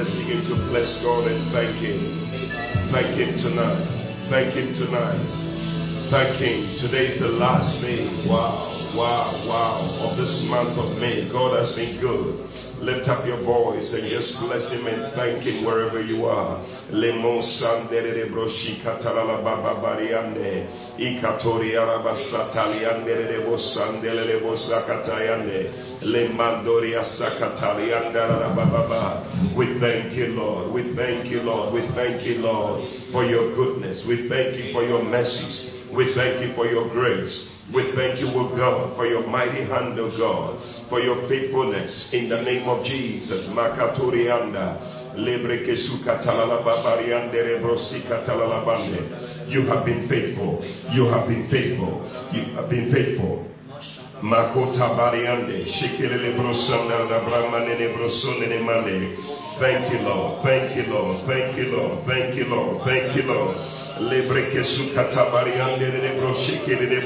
just begin to bless God and thank Him. Thank Him tonight. Thank Him tonight. Thank Him. Today is the last day. Wow, wow, wow. Of this month of May. God has been good. Lift up your voice and just bless Him and thank Him wherever you are. We thank you, Lord. We thank you, Lord. We thank you, Lord, for your goodness. We thank you for your mercies. We thank you for your grace. We thank you, O God, for your mighty hand, O God, for your faithfulness in the name of Jesus. Makaturianda. You have been faithful. You have been faithful. You have been faithful. Makota bariande, shikelele brosanda da brahmane brosone ne mane. Thank you, Lord. Thank you, Lord. Thank you, Lord. Thank you, Lord. Thank you, Lord. Lebreke sukata bariande ne broshikele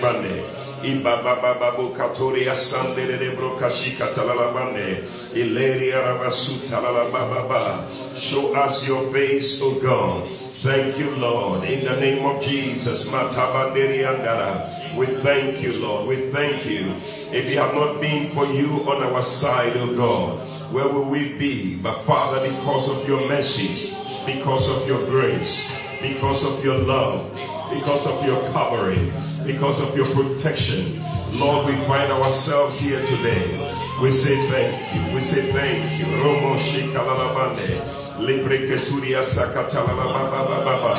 ne bane. Ibaba baba bukatori asande ne brokashika talalabane. Ileria rabasuta lalababa. Show us your face, O God. Thank you, Lord. In the name of Jesus. Matabanderi andara. We thank you, Lord. We thank you. If it had not been for you on our side, O oh God, where will we be? But Father, because of your mercies, because of your grace, because of your love, because of your covering, because of your protection, Lord, we find ourselves here today. We say thank you. We say thank you. Lebre que suria sakatala baba baba.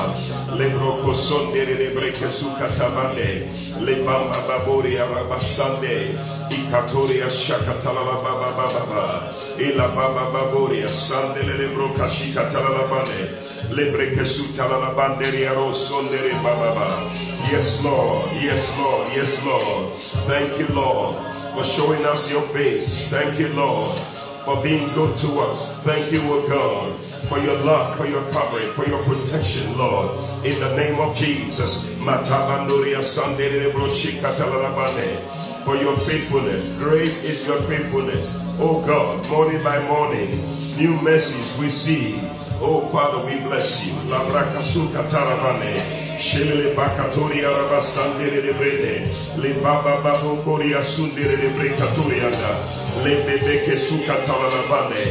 Lebro kosondere lebre que sukatabande. Lebamba babori arabasande. Ikatoria shakatala baba baba. Ila baba babori asande lebro kashikatala bande. Lebre que sutala banderi arosondere baba. Yes Lord, yes Lord, yes Lord. Thank you Lord for showing us your face. Thank you Lord for being good to us. Thank you, O God, for your love, for your covering, for your protection, Lord. In the name of Jesus. For your faithfulness. Great is your faithfulness. O God, morning by morning, new mercies we see. Oh Father, we bless you. Sandere de brede. Le baba sundere de. Le bebeke labane.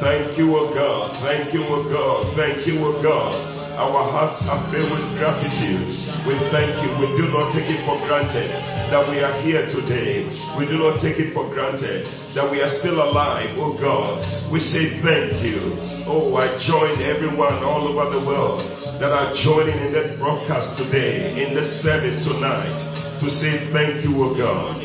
Thank you, O God. Thank you, O God. Thank you, O God. Our hearts are filled with gratitude. We thank you. We do not take it for granted that we are here today. We do not take it for granted that we are still alive, oh God. We say thank you. Oh, I join everyone all over the world that are joining in that broadcast today, in the service tonight, to say thank you, O God.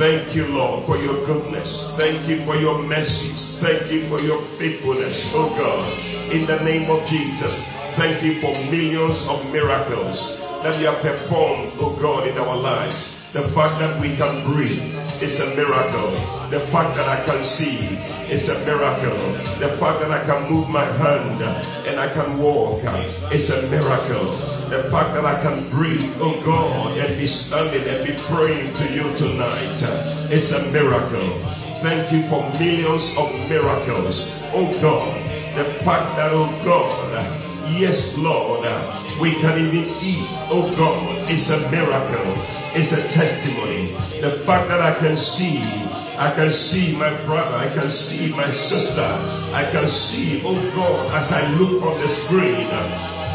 Thank you, Lord, for your goodness. Thank you for your mercies. Thank you for your faithfulness, O God. In the name of Jesus, thank you for millions of miracles that you have performed, O God, in our lives. The fact that we can breathe is a miracle. The fact that I can see is a miracle. The fact that I can move my hand and I can walk is a miracle. The fact that I can breathe, oh God, and be standing and be praying to you tonight is a miracle. Thank you for millions of miracles, oh God. The fact that, oh God, yes, Lord, we can even eat, oh God, it's a miracle. It's a testimony. The fact that I can see, I can see my brother, I can see my sister, I can see, oh God, as I look on the screen,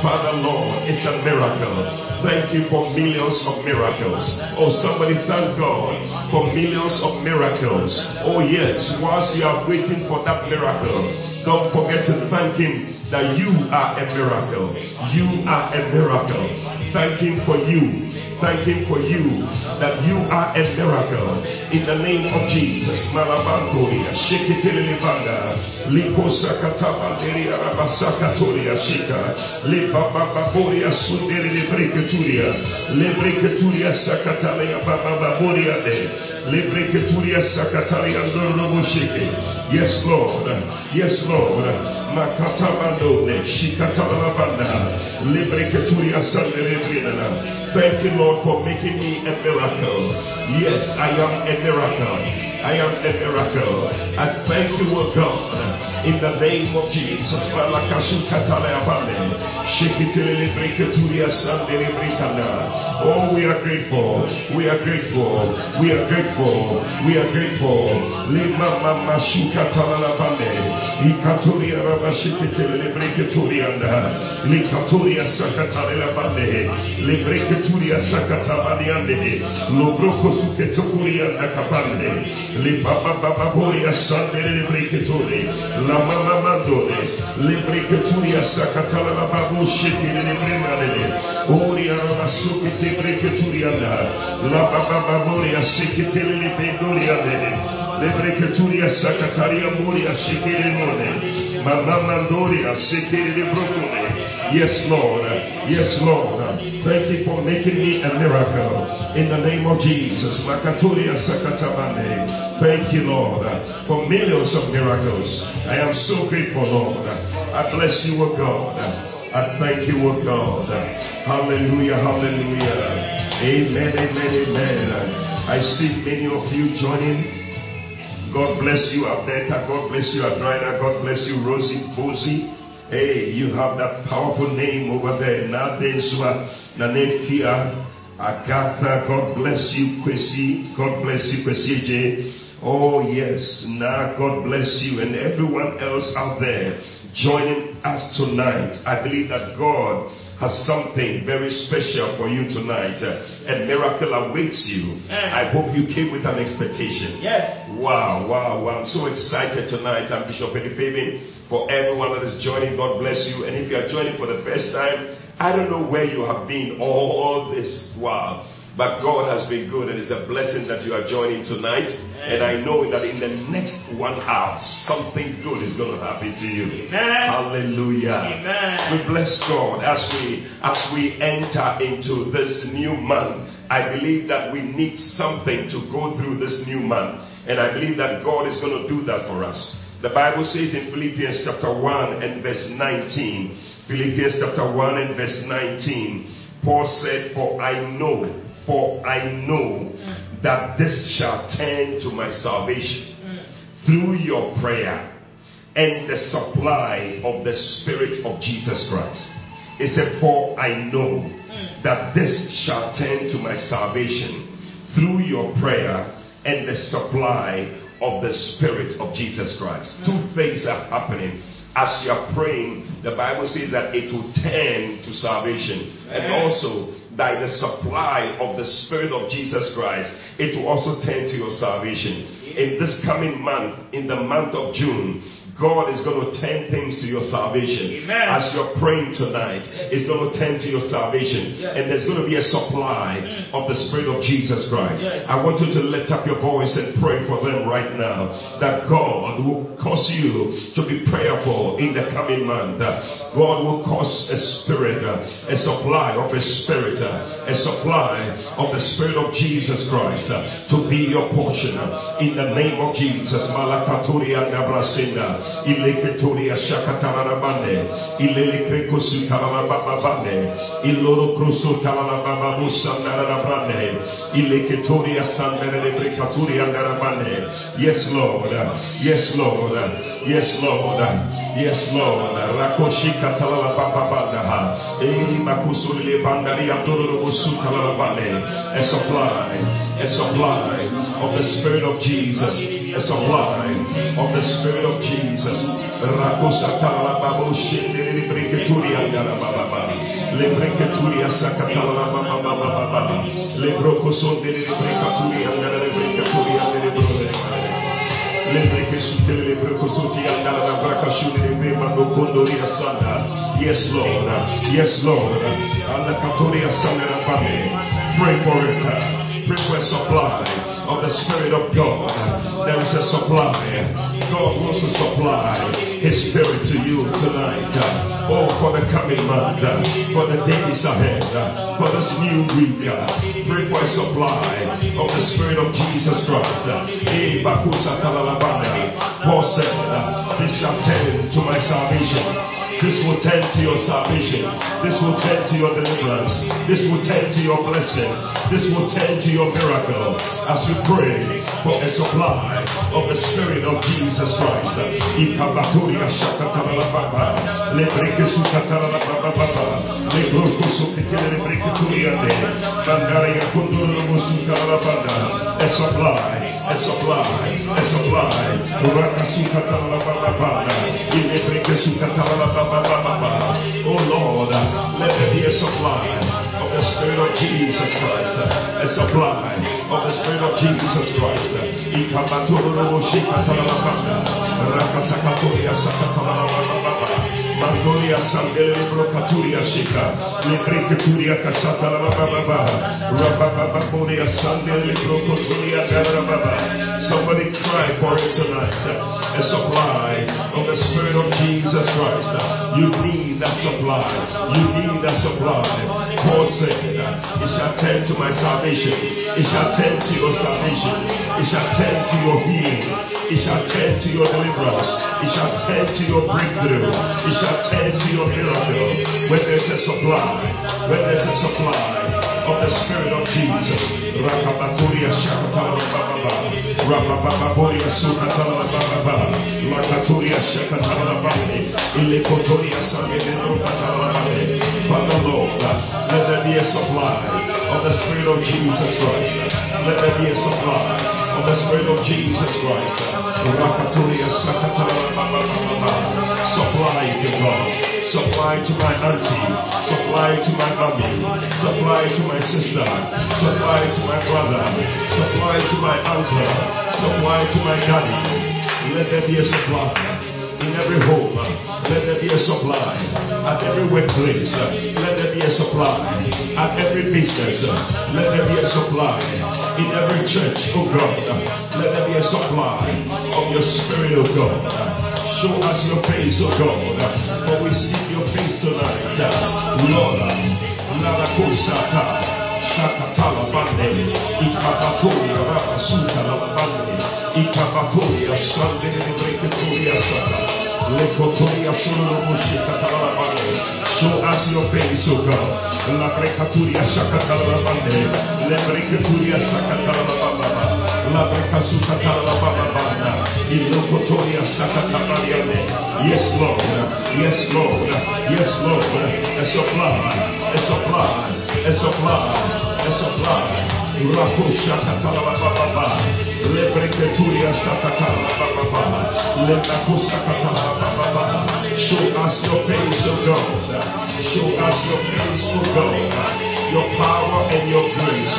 Father Lord, it's a miracle. Thank you for millions of miracles. Oh, somebody thank God for millions of miracles. Oh, yes, whilst you are waiting for that miracle, don't forget to thank Him that you are a miracle. You are a miracle. Thank Him for you thank Him for you, that you are a miracle. In the name of Jesus. Malabandoria, Shekitelevanda, Likosa Katabanderia, Rabasakatoria, Shika, Lebababoria, Sunderi, Lebreketuria, Lebreketuria, Sakatalia, Bababoria, Lebreketuria, Sakatalia, Ndoroboshike. Yes, Lord. Yes, Lord. Makatabandone, Shikatalabanda, Lebreketuria, Sandere, Thank you, Lord. For making me a miracle. Yes, I am a miracle. I am a miracle. I thank you, O God, in the name of Jesus. Oh, we are grateful. We are grateful. We are grateful. We are grateful. Ikaturia rabashikitele breketurianda. Likaturia sakatale bande. Lebreketuria sakatabadiande. Lobroko suketokurianda kapande. Lipapa papa boria sandere breketuri. La mama mandone. Lebreketuria sakatala la babu shikire lebremane. Oria rabasukite breketurianda. La baba baboria sikitele lebenduriande. Yes, Lord. Yes, Lord. Thank you for making me a miracle. In the name of Jesus. Thank you, Lord, for millions of miracles. I am so grateful, Lord. I bless you, O God. I thank you, O God. Hallelujah, hallelujah. Amen, amen, amen. I see many of you joining. God bless you, Abeta. God bless you, Adrina. God bless you, Rosie Bosie. Hey, you have that powerful name over there. Nadeswa, Nanekia, Agatha. God bless you, Kwesi. God bless you, Kwesi J. Oh, yes. Now, God bless you and everyone else out there joining us tonight. I believe that God has something very special for you tonight. A miracle awaits you. I hope you came with an expectation. Yes. Wow, wow, wow. I'm so excited tonight. I'm Bishop Eddie Fabian. For everyone that is joining, God bless you. And if you are joining for the first time, I don't know where you have been all this while. But God has been good and it's a blessing that you are joining tonight. And I know that in the next one hour, something good is going to happen to you. Amen. Hallelujah. Amen. We bless God as we as we enter into this new month. I believe that we need something to go through this new month. And I believe that God is going to do that for us. The Bible says in Philippians chapter 1 and verse 19, Philippians chapter 1 and verse 19, Paul said, For I know, for I know mm. mm. mm. that this shall turn to my salvation through your prayer and the supply of the Spirit of Jesus Christ. He said, For I know that this shall turn to my salvation through your prayer and the supply of the Spirit of Jesus Christ. Two things are happening. As you are praying, the Bible says that it will turn to salvation. And also, by the supply of the Spirit of Jesus Christ, it will also tend to your salvation. In this coming month, in the month of June, God is going to turn things to your salvation. Amen. As you're praying tonight, it's going to turn to your salvation. Yes. And there's going to be a supply of the Spirit of Jesus Christ. Yes. I want you to lift up your voice and pray for them right now. That God will cause you to be prayerful in the coming month. God will cause a spirit, a supply of a spirit, a supply of the Spirit of Jesus Christ to be your portion. In the name of Jesus. Malakaturi and Abrasinda. Ileketoria Shakatarabande. Ilelekrekusu Talalababande. Iloro Krusu Talalababu Sandarabande. Ileketoria Sandere Brekaturi and Yes, Lord. Yes, Lord. Yes, Lord. Yes, Lord. Rakoshika Talalababanda. Eri Makusuli Bandari Abduru Talalabande. A supply. A supply of the Spirit of Jesus, a supply of the Spirit of Jesus. Rakosatala babo shindiri briketuri andara baba le briketuri asakatala baba baba baba le brokosondiri briketuri andara le briketuri andara brother Lembre che su te le precosuti andare da bracasciune di prima condoria santa. Yes, Lord. Yes, Lord. Alla catoria santa Pray for it. Pray for a supply of the Spirit of God. There is a supply. God wants to supply His Spirit to you tonight. Oh, for the coming month, for the days ahead, for this new week. Pray for a supply of the Spirit of Jesus Christ. Eh, Paul said, This shall tend to my salvation. This will tend to your salvation. This will tend to your deliverance. This will tend to your blessing. This will tend to your miracle as you pray for a supply of the Spirit of Jesus Christ. A supply, a supply, a supply. Oh Lord, let there be a supply of the Spirit of Jesus Christ. A supply of the Spirit of Jesus Christ. Mangoria Sandele Brocaturia Shika, Lebricaturia Casata Rababa, Rababa Boria Sandele Brocoturia Garababa. Somebody cry for it tonight. A supply of the Spirit of Jesus Christ. You need that supply. You need that supply. Paul said, It shall tend to my salvation. It shall tend to your salvation. It shall tend to your healing. It shall tend to your deliverance. It shall tend to your breakthrough. Shall tend to your miracle. When there's a supply, when there's a supply of the Spirit of Jesus. Rakabaturia Shakatala Baba, Rabababoria Sukatala Baba, Lakaturia Shakatala Baba, Ilekotoria Samedro Katala Father Lord, let there be a supply of the Spirit of Jesus Christ. Let there be a supply of the Spirit of Jesus Christ. Supply to God. Supply to my auntie. Supply to my mommy. Supply to my sister. Supply to my brother. Supply to my uncle. Supply to my daddy. Let there be a supply in every home. Let there be a supply. At every workplace, let there be a supply. At every business, let there be a supply. In every church, oh God, let there be a supply of your spirit, oh God. Show us your face, oh God. For we see your face tonight. Lord, Bande, Breketuria Sata, Show us your face, O God. La Brekaturia Shakatala Bande, Le Breketuria Sakatala Baba. La Brekasuka Tala Baba. Ilokotoria Sakatabariane. Yes, Lord. Yes, Lord. Yes, Lord. A supply. A supply. A supply. A supply. Rako Shakatala Baba. Lebreketuria Sakatala Baba. Show us your face, O God. Show us your face, O God your power and your grace,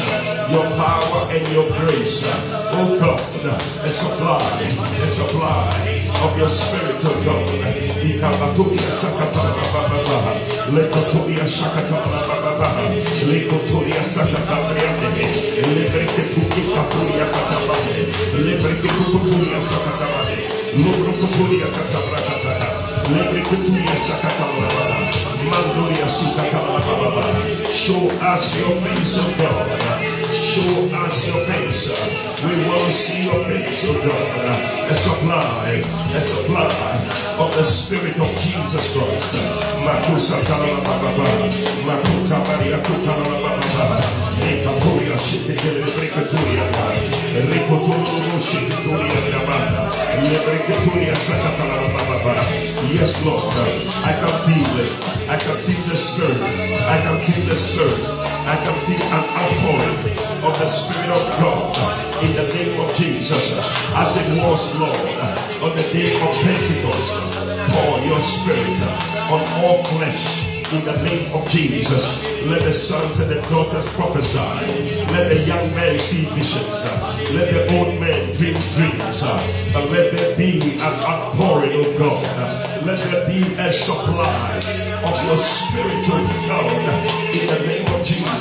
your power and your grace. Oh God, a supply, a supply of your spirit, oh God. Ikabatuya sakatala baba lekotuya sakatala baba lekotuya sakatala yande lebreke tuki show us your face, oh God. Show us your face. We to see your face, oh God. A supply, a supply of the Spirit of Jesus Christ. Makusa Baba, Makuta Maria Yes, Lord. I can feel it. I can feel the Spirit. I can feel the Spirit. I can feel an outpouring of the Spirit of God in the name of Jesus. As it was, Lord, on the day of Pentecost. Pour your Spirit on all flesh in the name of Jesus. Let the sons and the daughters prophesy. Let the young men see visions. Let the old men dream dreams. And let there be an outpouring of God. Let there be a supply of your spiritual God in the name of Jesus.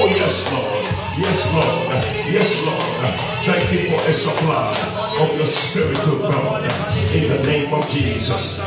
Oh, yes, Lord. Yes, Lord. Yes, Lord. Thank you for a supply of your spiritual oh God in the name of Jesus.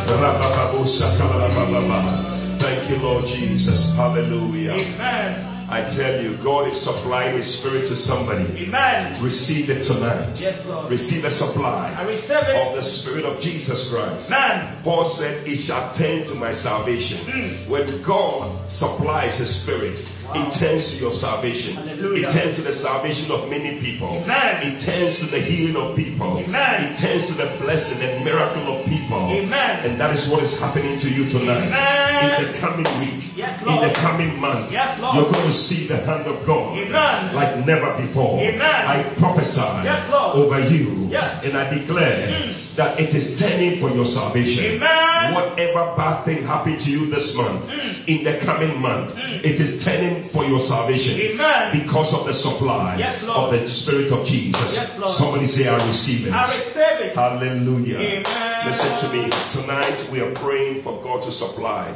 Thank you, Lord Jesus. Hallelujah. Amen. I tell you, God is supplying His Spirit to somebody. Amen. Receive it tonight. Yes, Lord. Receive a supply I receive it. of the Spirit of Jesus Christ. Amen. Paul said, It shall tend to my salvation. Mm. When God supplies His Spirit, it tends to your salvation. Hallelujah. It tends to the salvation of many people. Amen. It tends to the healing of people. Amen. It tends to the blessing and miracle of people. Amen. And that is what is happening to you tonight. Amen. In the coming week, Yes, in the coming month, Yes, you're going to see the hand of God Amen. like never before. Amen. I prophesy Yes, over you Yes. and I declare Mm. That it is turning for your salvation. Amen. Whatever bad thing happened to you this month, Mm. in the coming month, Mm. it is turning for your salvation Amen. because of the supply Yes, of the Spirit of Jesus. Yes, Somebody say, I receive it. I receive it. Hallelujah. Amen. Listen to me. Tonight we are praying for God to supply.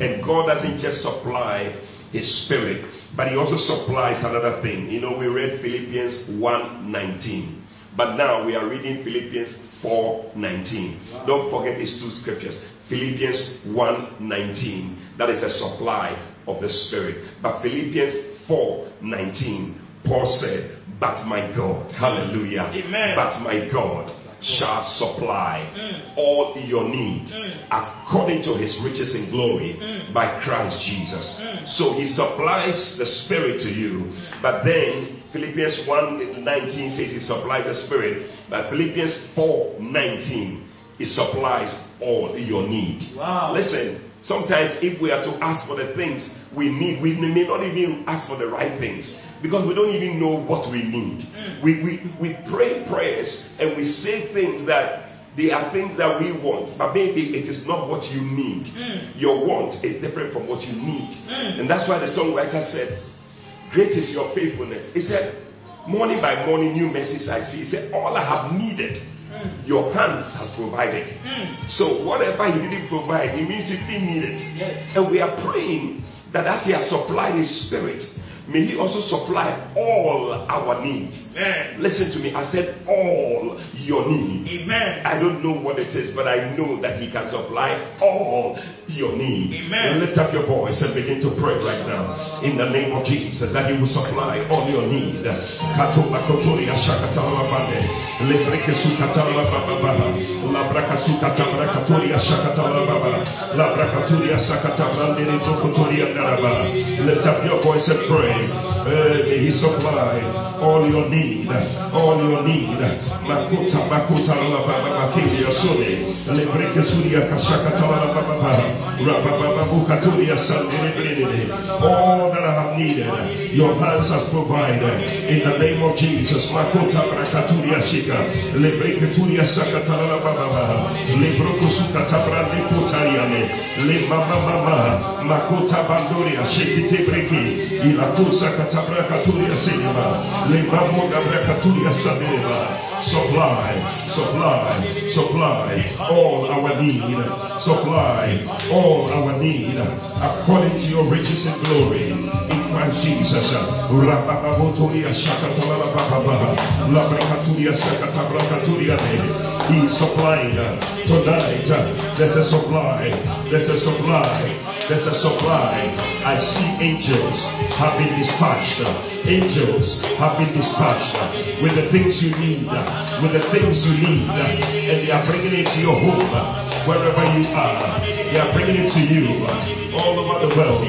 And God doesn't just supply His Spirit, but He also supplies another thing. You know, we read Philippians 1:19. But now we are reading Philippians 4:19. Don't forget these two scriptures. Philippians 1:19. That is a supply of the Spirit. But Philippians 4:19, Paul said, But my God, hallelujah. Amen. But my God shall supply Mm. all your need Mm. according to his riches in glory Mm. by Christ Jesus. So he supplies the spirit to you, but then Philippians 1:19 says he supplies the spirit, but Philippians 4:19 he supplies all your need. Wow. Listen, sometimes if we are to ask for the things we need, we may not even ask for the right things because we don't even know what we need. Mm. We, we, we pray prayers and we say things that they are things that we want, but maybe it is not what you need. Mm. Your want is different from what you need. Mm. And that's why the songwriter said, Great is your faithfulness. He said, Morning by morning, new mercies I see. He said, All I have needed, Mm. your hands has provided. Mm. So whatever he didn't provide, he means he didn't need it. Yes. And we are praying that as he has supplied his spirit, may he also supply all our need. Amen. Listen to me. I said all your need. Amen. I don't know what it is, but I know that he can supply all your need. Amen. Lift up your voice and begin to pray right now. In the name of Jesus, that he will supply all your need. Katoba kotori ashakatala bande. Lebreke sukatala baba. Labraka sukatala katori ashakatala baba. Labrakaturi asakatala ndere tokotori andaraba. Lift up your voice and pray. Eh, he supply all your need. All your need. Makuta makuta la baba bakiri asune. Lebreke suria kashakatala baba. Rababa bukaturi asandere brede. All that I have needed, your hands has provided. In the name of Jesus. Makuta brakaturi ashika. Lebreke turia sakatala baba. Lebroko sukata brande kutariane. Le mama mama. Makuta bandoria shekite breki. Ilakusa katabra katuria senema. Le mamo dabra katuria sanema. Supply, supply, supply all our need. Supply all our need according to your riches and glory in Christ Jesus. Rabababotoria shakatalala bababa. Labrakaturia sakatabrakaturia ne. He's supplying tonight. There's a supply. There's a supply. There's a supply. I see angels have been dispatched. Angels have been dispatched with the things you need. With the things you need. And they are bringing it to your home. wherever you are. They are bringing it to you all over the world.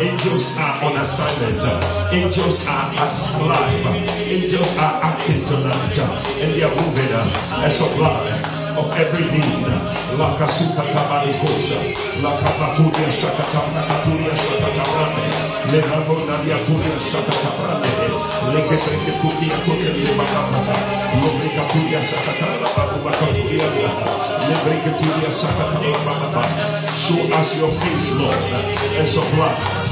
Angels are on assignment. Angels are alive. Angels are acting tonight. And they are moving a supply of every need. La kasuka tabali kosha. La kapaturia shakata nakaturia shakata brande. Le rabo nadia turia shakata brande. Le ketreke turia kote le bakapata. Lo brikaturia shakata babu bakaturia. Le brikaturia shakata babu Show us your face, Lord, and supply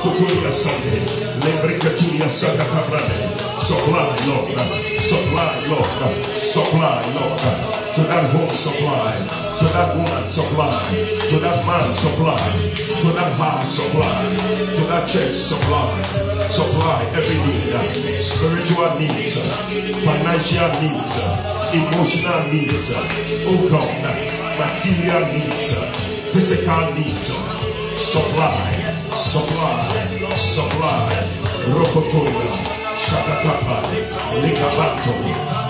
Papa Kuturia Sande, Lebreketuria, Sakatabrande, Supply, Lord. Supply, Lord. Supply, Lord. To that home, supply. To that woman, supply. To that man, supply. To that house, supply. To that church, supply. Supply every need. Spiritual needs. Financial needs. Emotional needs. Oh God. Material needs. Physical needs. Supply. Supply. Supply. Rokotoya. Shakatapa, Likabato,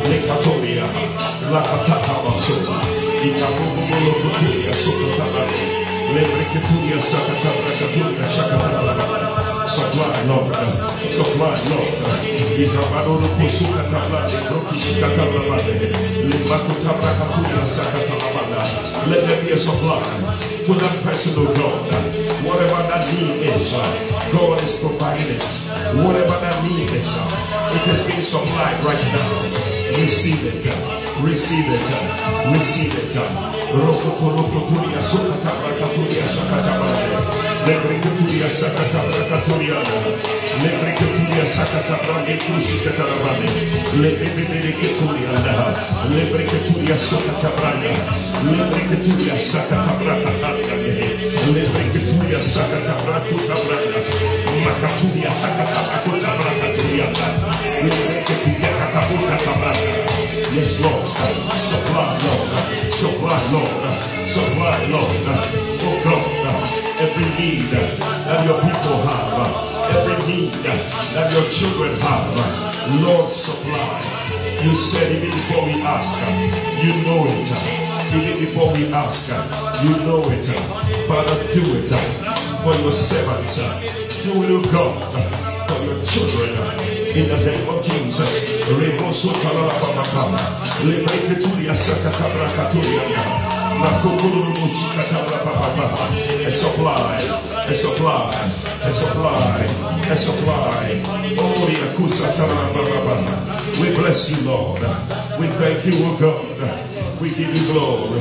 Likatoria, Lakataka Basova, Ikabubulo Futuria, Sokatabari, Lebreketuria, Sakatabra, Katuria, Shakatabra. Supply, Lord. Supply, Lord. Ikabadoro Kusuka Tablade, Brokishika Tablade, Limakutabra Katuria, Sakatabada. Let there be a supply to that person, of God. Whatever that need is, God is providing it. Whatever that need it is being supplied right now. Receive it. Receive it. Receive it. Rokotoria Sukata Rakaturia Shakatabade. Lebrekaturia Sakatabrakatoriana. Sakatabrande Kushikatarabane. Lebrekaturiana. Lebrekaturia Sakatabranda. Lebrekaturia Sakatabrakatariane. Lebrekaturia Sakatabrakutabrandas. Makaturia Sakatabrakutabrakatoriana. Lebrekaturia Katabrakatabrandas. Yes, Lord. Supply, Lord. Supply, Lord. Supply, Lord. Oh God, every need that your people have, every need that your children have, Lord, supply. You said even before we ask, you know it. Even before we ask, you know it. Father, do it for your servants. Oh God, for your children in the name of Jesus. Remoso Kalababa, Lebreketuria Sakatabra Katuria, Makukuru Mushikatabra Papa, a supply, a supply, a supply, a supply. Oh. We bless you, Lord. We thank you, O God. We give you glory.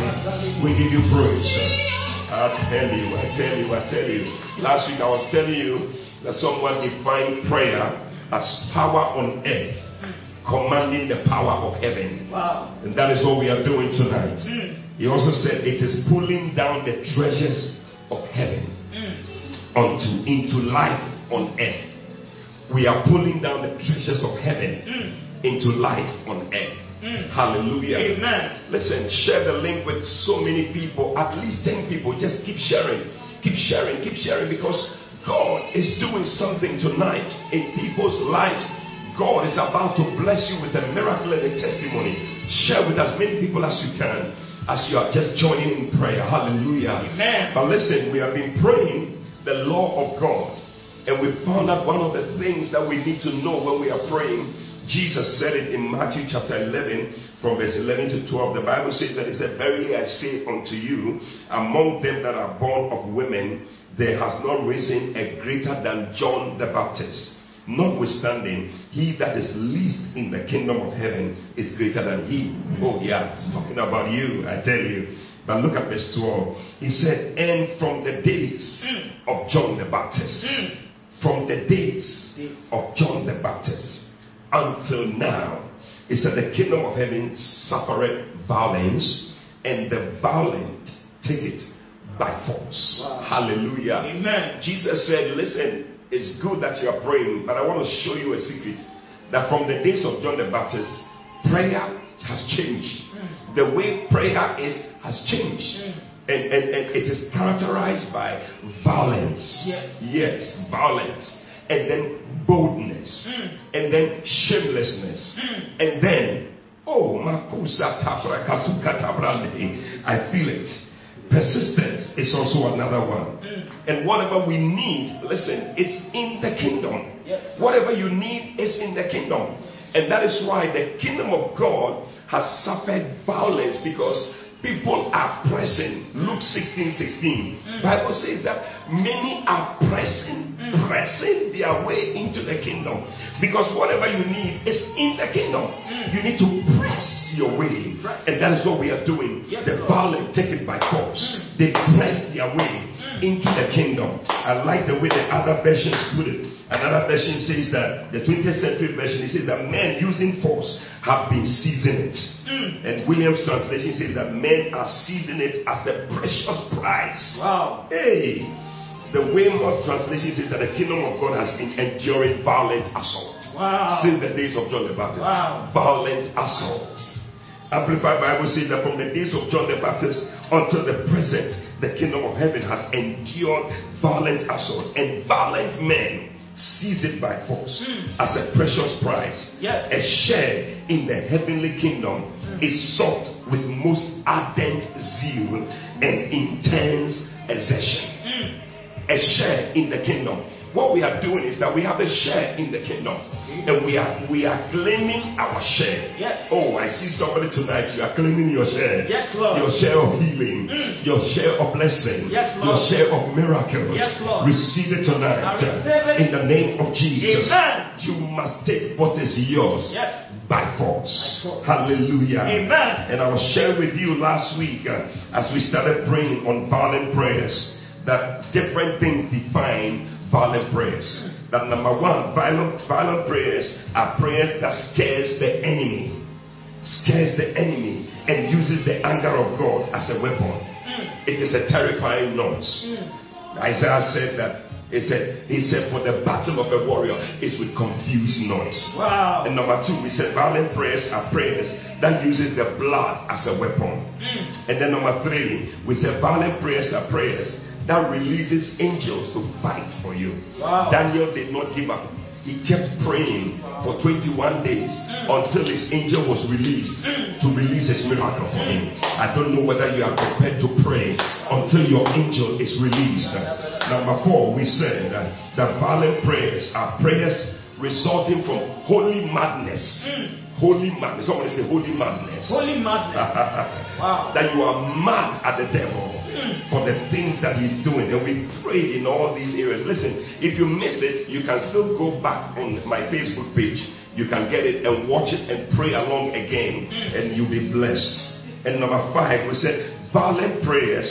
We give you praise. I tell you, I tell you, I tell you. Last week I was telling you that someone defined prayer as power on earth commanding the power of heaven. Wow. And that is what we are doing tonight. Mm. He also said it is pulling down the treasures of heaven mm. onto into life on earth. We are pulling down the treasures of heaven mm. into life on earth. Mm. Hallelujah. Amen. Listen, share the link with so many people, at least 10 people. Just keep sharing. Keep sharing, keep sharing because God is doing something tonight in people's lives. God is about to bless you with a miracle and a testimony. Share with as many people as you can as you are just joining in prayer. Hallelujah. Amen. But listen, we have been praying the law of God. And we found out one of the things that we need to know when we are praying. Jesus said it in Matthew chapter 11, from verse 11 to 12. The Bible says that He said, Verily I say unto you, among them that are born of women, there has not risen a greater than John the Baptist. Notwithstanding, he that is least in the kingdom of heaven is greater than he. Oh, yeah, it's talking about you, I tell you. But look at verse 12. He said, And from the days of John the Baptist, mm. from the days of John the Baptist until now, he said, The kingdom of heaven suffered violence, and the violent take it by force. Wow. Hallelujah. Amen. Jesus said, Listen, it's good that you are praying, but I want to show you a secret that from the days of John the Baptist, prayer has changed. Mm. The way prayer is has changed. Mm. And, and, and it is characterized by violence. Yes, yes violence. And then boldness. Mm. And then shamelessness. Mm. And then, oh, Makusa Tabra Kasuka Tabrande. I feel it. Persistence is also another one. Mm. And whatever we need, listen, it's in the kingdom. Yes. Whatever you need is in the kingdom. And that is why the kingdom of God has suffered violence because people are pressing. Luke 16 16. Mm. Bible says that many are pressing, mm. pressing their way into the kingdom. Because whatever you need is in the kingdom. Mm. You need to press your way. And that is what we are doing. The violent take it by force. Mm. They press their way into the kingdom. I like the way the other versions put it. Another version says that the 20th century version it says that men using force have been seizing it. And Williams translation says that men are seizing it as a precious prize. Wow. Hey, the way Weymouth translation says that the kingdom of God has been enduring violent assault Wow. since the days of John the Baptist. Wow. Violent assault. Amplified Bible says that from the days of John the Baptist until the present, the kingdom of heaven has endured violent assault, and violent men seize it by force Mm. as a precious prize. Yes. A share in the heavenly kingdom is sought with most ardent zeal and intense exertion Mm. A share in the kingdom. What we are doing is that we have a share in the kingdom, and we are we are claiming our share. Yes. Oh, I see somebody tonight. You are claiming your share. Yes, Lord. Your share of healing, Mm. your share of blessing, Yes, your share of miracles. Yes, Lord. Receive it tonight receive it. in the name of Jesus. Amen. You must take what is yours Yes. by force. By force. Hallelujah. Amen. And I was sharing with you last week uh, as we started praying on violent prayers that different things define violent prayers. That number one, violent, violent prayers are prayers that scares the enemy, scares the enemy, and uses the anger of God as a weapon. Mm. It is a terrifying noise. Mm. Isaiah said that. He said, he said, for the battle of a warrior is with confused noise. Wow. And number two, we said violent prayers are prayers that uses the blood as a weapon. Mm. And then number three, we said violent prayers are prayers that releases angels to fight for you. Wow. Daniel did not give up. He kept praying for 21 days mm. until his angel was released mm. to release his miracle for him. I don't know whether you are prepared to pray until your angel is released. Number four, we said that the violent prayers are prayers resulting from holy madness. Mm. Holy madness. Somebody say holy madness. Holy madness. Wow. that you are mad at the devil for the things that he's doing. And we prayed in all these areas. Listen, if you missed it, you can still go back on my Facebook page. You can get it and watch it and pray along again, and you'll be blessed. And number five, we said violent prayers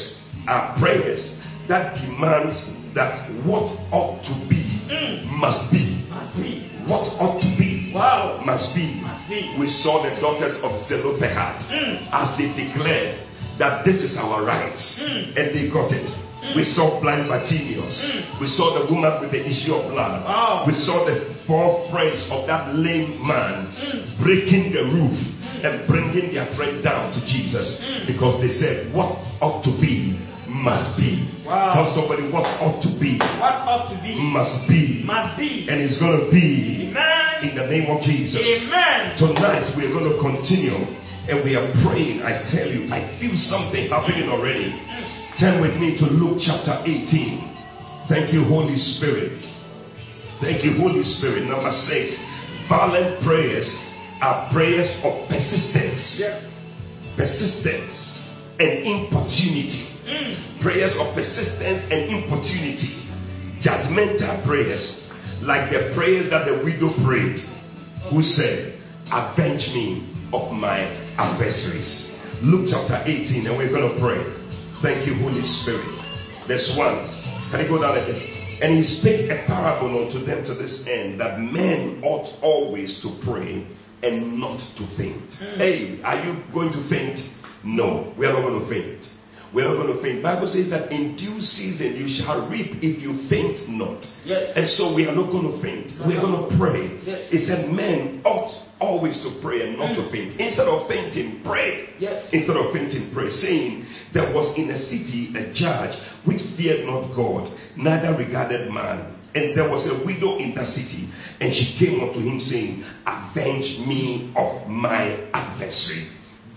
are prayers that demand that what ought to be must be. Must be. What ought to be Wow. must be. Must be. We saw the daughters of Zelophehad Mm. as they declared that this is our right, Mm. and they got it. We saw blind Bartimaeus. We saw the woman with the issue of blood. Wow. We saw the four friends of that lame man Mm. breaking the roof and bringing their friend down to Jesus Mm. because they said, What ought to be must be. Wow. Tell somebody what ought to be What ought to be must be. must be. And it's going to be Amen. in the name of Jesus. Amen. Tonight we're going to continue and we are praying. I tell you, I feel something happening already. Turn with me to Luke chapter 18. Thank you, Holy Spirit. Thank you, Holy Spirit. Number six, violent prayers are prayers of persistence. Yes. Persistence and importunity. Mm. Prayers of persistence and importunity. Judgmental prayers, like the prayers that the widow prayed, who said, Avenge me of my adversaries. Luke chapter 18, and we're going to pray. Thank you, Holy Spirit. Verse 1. Can you go down again? And he spake a parable unto them to this end that men ought always to pray and not to faint. Hmm. Hey, are you going to faint? No, we are not going to faint. We're not going to faint. Bible says that in due season you shall reap if you faint not. Yes. And so we are not going to faint. We're going to pray. Yes. It said men ought always to pray and not to mm. faint. Instead of fainting, pray. Yes. Instead of fainting, pray. Saying, there was in a city a judge which feared not God, neither regarded man. And there was a widow in that city, and she came unto him, saying, Avenge me of my adversary.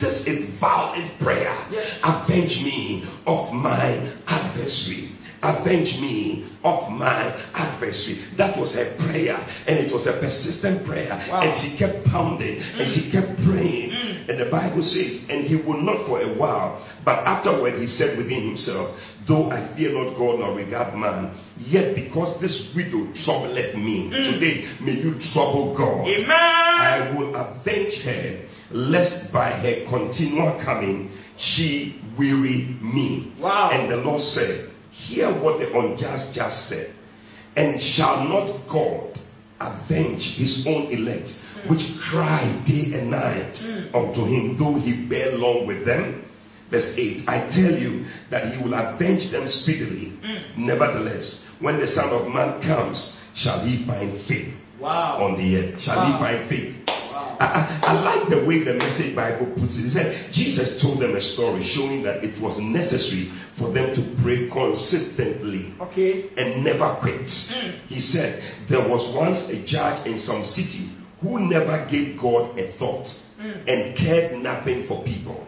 This is violent prayer. Yes. Avenge me of my adversary. Avenge me of my adversary. That was her prayer, and it was a persistent prayer. Wow. And she kept pounding and she mm. kept praying. Mm. And the Bible says, and he would not for a while, but afterward he said within himself, Though I fear not God nor regard man, yet because this widow troubleth me, mm. today may you trouble God. Amen. I will avenge her, lest by her continual coming she weary me. Wow. And the Lord said, Hear what the unjust just said. And shall not God avenge his own elect, hmm. which cry day and night hmm. unto him, though he bear long with them? Verse 8 I tell you that he will avenge them speedily. Hmm. Nevertheless, when the Son of Man comes, shall he find faith Wow. on the earth? Shall he find faith? I, I, I like the way the message Bible puts it. He said Jesus told them a story showing that it was necessary for them to pray consistently Okay. and never quit. He said there was once a judge in some city who never gave God a thought hmm. and cared nothing for people.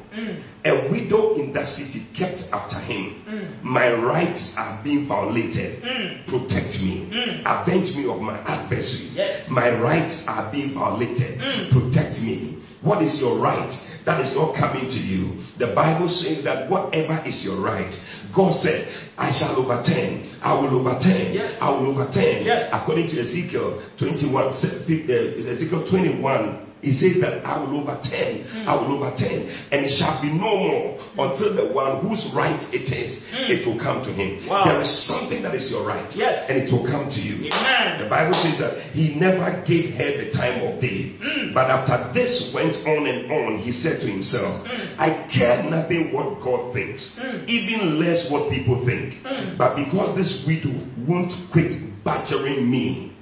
A widow in that city kept after him. My rights are being violated. Protect me. Avenge me of my adversary. Yes. My rights are being violated. Protect me. What is your right that is not coming to you? The Bible says that whatever is your right, God said, I shall overturn. I will overturn. Yes. I will overturn. Yes. According to Ezekiel 21, se- fif- uh, Ezekiel 21, he says that I will overturn, hmm. I will overturn, and it shall be no more hmm. until the one whose right it is, hmm. it will come to him. Wow. There is something that is your right, Yes. and it will come to you. Amen. The Bible says that he never gave her the time of day. But after this went on and on, he said to himself, I care nothing what God thinks, even less what people think. But because this widow won't quit badgering me,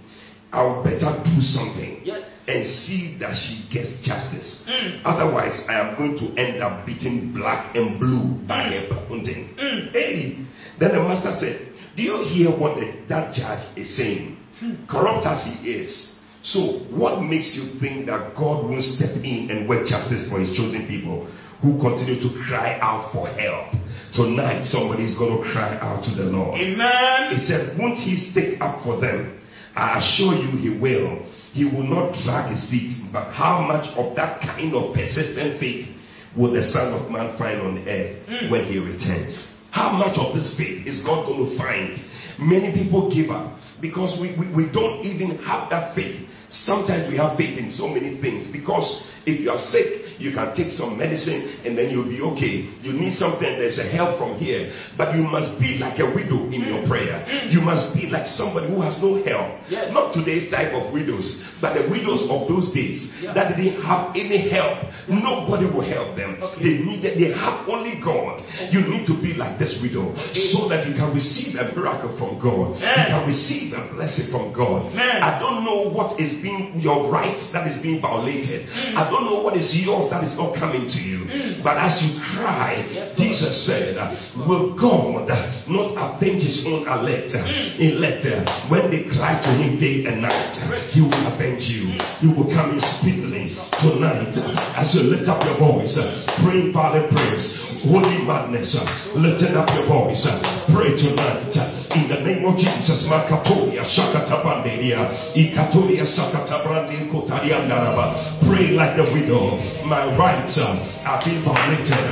I'll better do something Yes. And see that she gets justice. Mm. Otherwise, I am going to end up beating black and blue by mm. her pounding. Mm. Hey, then the master said, Do you hear what the, that judge is saying? Hmm. Corrupt as he is. So, what makes you think that God won't step in and work justice for his chosen people who continue to cry out for help? Tonight, somebody is going to cry out to the Lord. Amen. He said, Won't he stick up for them? I assure you he will. He will not drag his feet. But how much of that kind of persistent faith will the Son of Man find on earth hmm. when he returns? How much of this faith is God going to find? Many people give up because we, we, we don't even have that faith. Sometimes we have faith in so many things because if you are sick, you can take some medicine and then you'll be okay. You need something, there's a help from here. But you must be like a widow in your mm. prayer. Mm. You must be like somebody who has no help. Yes. Not today's type of widows, but the widows of those days Yeah. that didn't have any help. Nobody will help them. Okay. They needed, they have only God. You need to be like this widow so that you can receive a miracle from God. You can receive a blessing from God. Amen. I don't know what is being your rights that is being violated. Mm. I don't know what is yours that is not coming to you. Mm. But as you cry, Yes, Jesus said, Will God not avenge his own elect, mm. elect when they cry to him day and night? He will avenge you. Mm. He will come in speedily tonight as you lift up your voice, praying violent prayers, holy madness, lifting up your voice, pray tonight in the name of Jesus. Makatoria Shakatabanderia, Ikatoria Sakatabrandi Kotariandaraba. Pray like the widow. My rights uh, are being violated.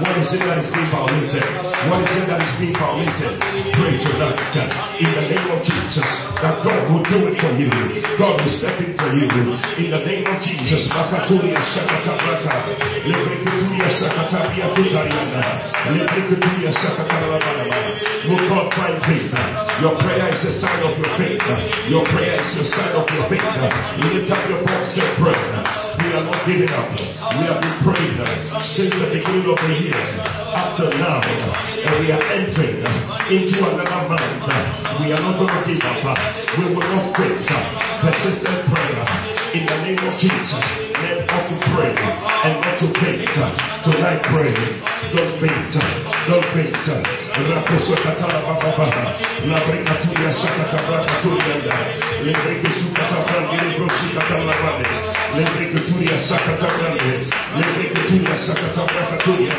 What is it that is being violated? What is it that is being violated? Pray tonight uh, in the name of Jesus that God will do it for you. God will step in for you. In the name of Jesus. Will God find faith? Your prayer is a sign of your faith. Your prayer is a sign of your faith. Lift up your voice and pray. We are not giving up. We have been praying uh, since the beginning of the year up to now. Uh, and we are entering uh, into another month. We are not going to give up. We will not quit. Persistent prayer in the name of Jesus. Men ought to pray and not to faint. Tonight pray. Don't faint. Don't faint. Raposokatala baba La brekaturia sakata brakaturia Le brekesukata brandi le brosikata la bande Le brekaturia sakata brande Le brekaturia sakata brakaturia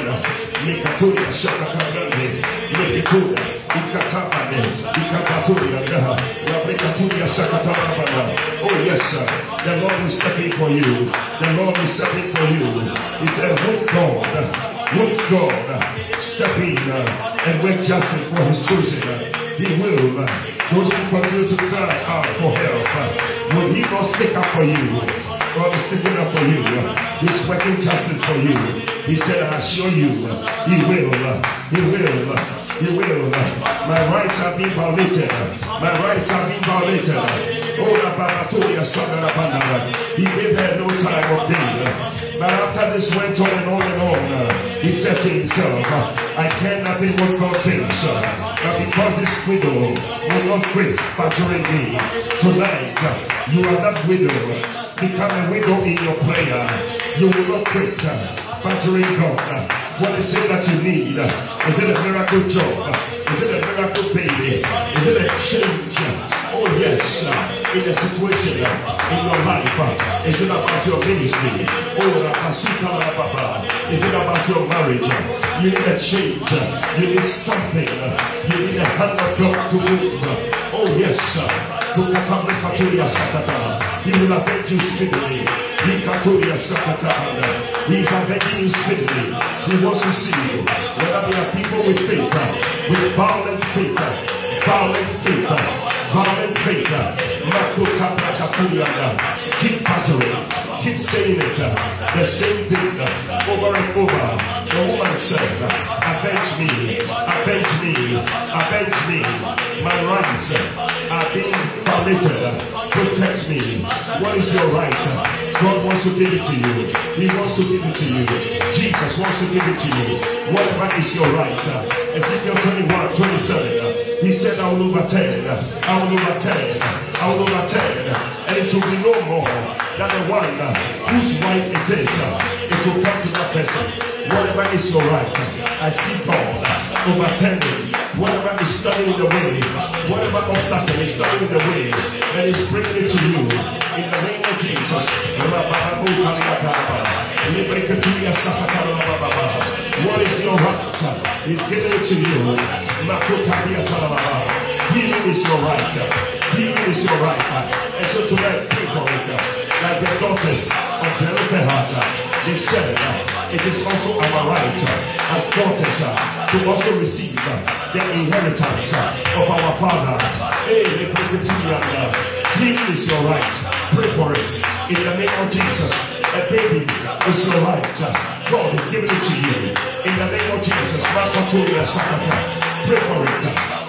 Le katuria sakata brande Le brekaturia Ikatabane Oh yes sir. The Lord is stepping for you. The Lord is stepping for you. He a Look God Look God step in uh, and work justice for his chosen. Uh, he will. Uh, those who continue to cry out for help, uh, will he not stick up for you? God is sticking up for you. Uh, he's working justice for you. He said, I assure you, uh, he will. Uh, he will. Uh, he will. Uh, my rights are being violated. Uh, my rights are being violated. Oh, la babatoria, son of He gave her no time of day. Uh, but after this went on and on and on, uh, he said to himself, I care nothing what God thinks. But because this widow will not quit badgering me, tonight you are that widow. Become a widow in your prayer. You will not quit badgering God. What is it that you need? Is it a miracle job? Is it a miracle baby? Is it a change? Oh yes, in a situation in your life. Is it about your ministry? Oh, is it about your marriage? You need a change. You need something. You need a hand of God to move. Oh yes, he will avenge you speedily. Avenging you speedily. He wants to see you. Whether there are people with faith, with violent faith, violent faith, violent faith. Keep battering. Keep saying it. Uh, the same thing uh, over and over. The woman said, uh, Avenge me, avenge me, avenge me. My rights are being violated. Protect me. What is your right? God wants to give it to you. He wants to give it to you. Jesus wants to give it to you. Whatever is your right. Ezekiel 21, 27. He said, I will overturn. I will overturn. I will overturn. And it will be no more than the one whose right it is. It will come to that person. Whatever is your right. I see God overturning whatever is standing in the way, whatever obstacle is standing in the way, and is bringing it to you in the name of Jesus. What is your right? He's giving it to you. Healing is your right. Healing is your right. And so tonight, pray for it. Like the daughters of Zelophehad, they said, it is also our right as daughters uh, to also receive uh, the inheritance uh, of our Father. Hey, Healing is your right. Pray for it. In the name of Jesus. A baby is your right. God is giving it to you. In the name of Jesus. Pray for it.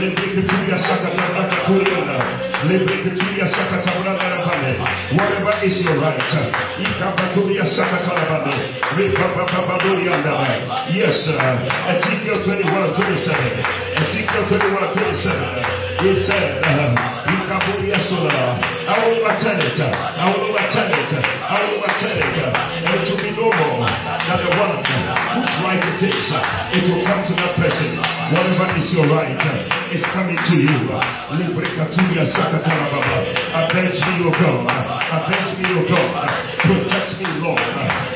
Lebrikuturia sakata brakaturia. Lebrikuturia sakata brakaturia. Whatever is your right. Ikabaturia sakata brane. Rikabababaduria ndaba. Yes, uh, Ezekiel 21, 27. Ezekiel 21, 27. He said, uh, Ikaburia sola. I will overturn it. I will overturn it. I will overturn it. And it will be no more than the one. Right it is. Uh, it will come to that person. Whatever is your right uh, it's coming to you. Avenge me, O God. Avenge me, O God. Protect me, Lord. Uh,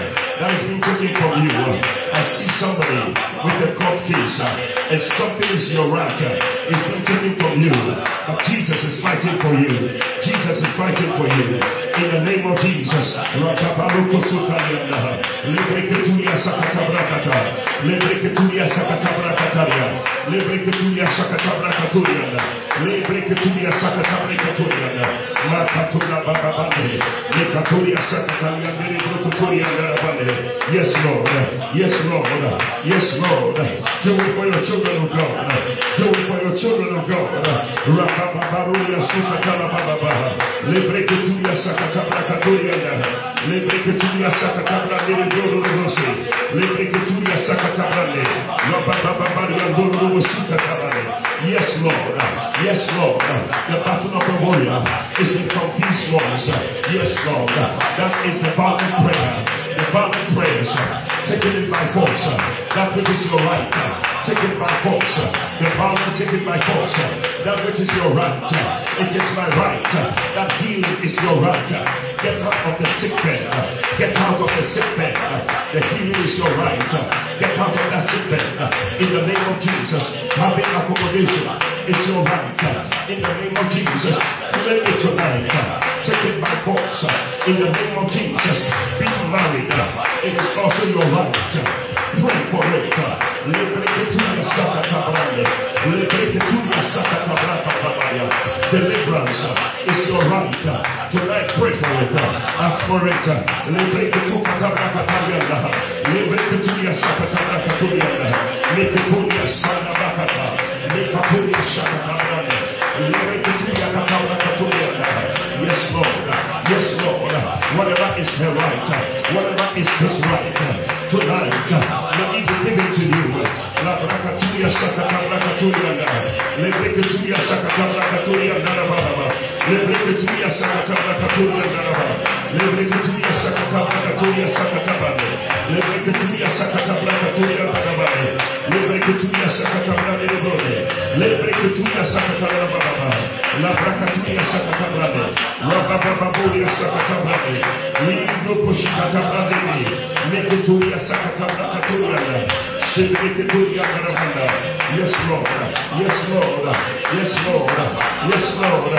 That is being taken from you. I see somebody with a court case uh, and something is your right. It's being taken from you. But Jesus is fighting for you. Jesus is fighting for you. In the name of Jesus. Yes, Lord. Yes, Lord. Yes, Lord. Do it for your children of God. Do it for your children of God. Rakababarulia Sukatala Bababa. Lebreketulia Sakatabrakaturiana. Lebreketulia Sakatabra Lebrodosi. Lebreketulia Sakatabra. Rabababaria Doro Sukatabra. Yes, Lord. Yes, Lord. The battle of the warrior is the confused ones. Yes, Lord. That is the violent prayer. The prayers. Taken it by force. That which is your right. Take it by force. The violent take it by force. That which is your right. It is my right. That healing is your right. Get out of the sick bed. Get out of the sick bed. The healing is your right. Get out of that sick bed. In the name of Jesus. Having accommodation is your right. In the name of Jesus. Claim it tonight. Take it by force. In the name of Jesus. Being married. It is also your right. Pray for it. Sakatabrakatabaya. Deliverance is your right. Tonight pray for it. Ask for it. Yes, Lord. Yes, Lord. Whatever is her right, whatever is his right, tonight, let it be given to you. La brakaturia sakata brakaturia na. Le brakaturia sakata brakaturia na na baba. Le brakaturia sakata brakaturia na na baba. Le brakaturia sakata brakaturia sakata baba. Le brakaturia sakata brakaturia na na baba. Le brakaturia sakata brakaturia. Le brakaturia sakata baba. Lord. Lord. Lord. Lord.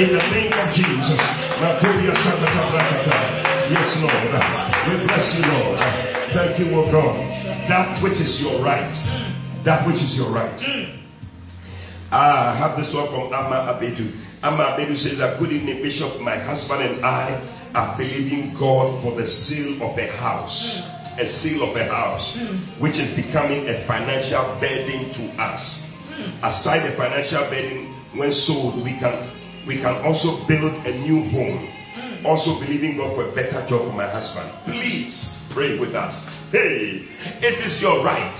In the name of Jesus. Yes, Lord. We bless you, Lord. Thank you, O God. That which is your right. That which is your right. Mm. Ah, I have this one from Amma Abedu. Amma Abedu says that good evening, Bishop. My husband and I are believing God for the seal of a house. Mm. A seal of a house, mm. which is becoming a financial burden to us. Aside the financial burden, when sold, we can we can also build a new home. Also believing God for a better job for my husband. Please pray with us. Hey, it is your right.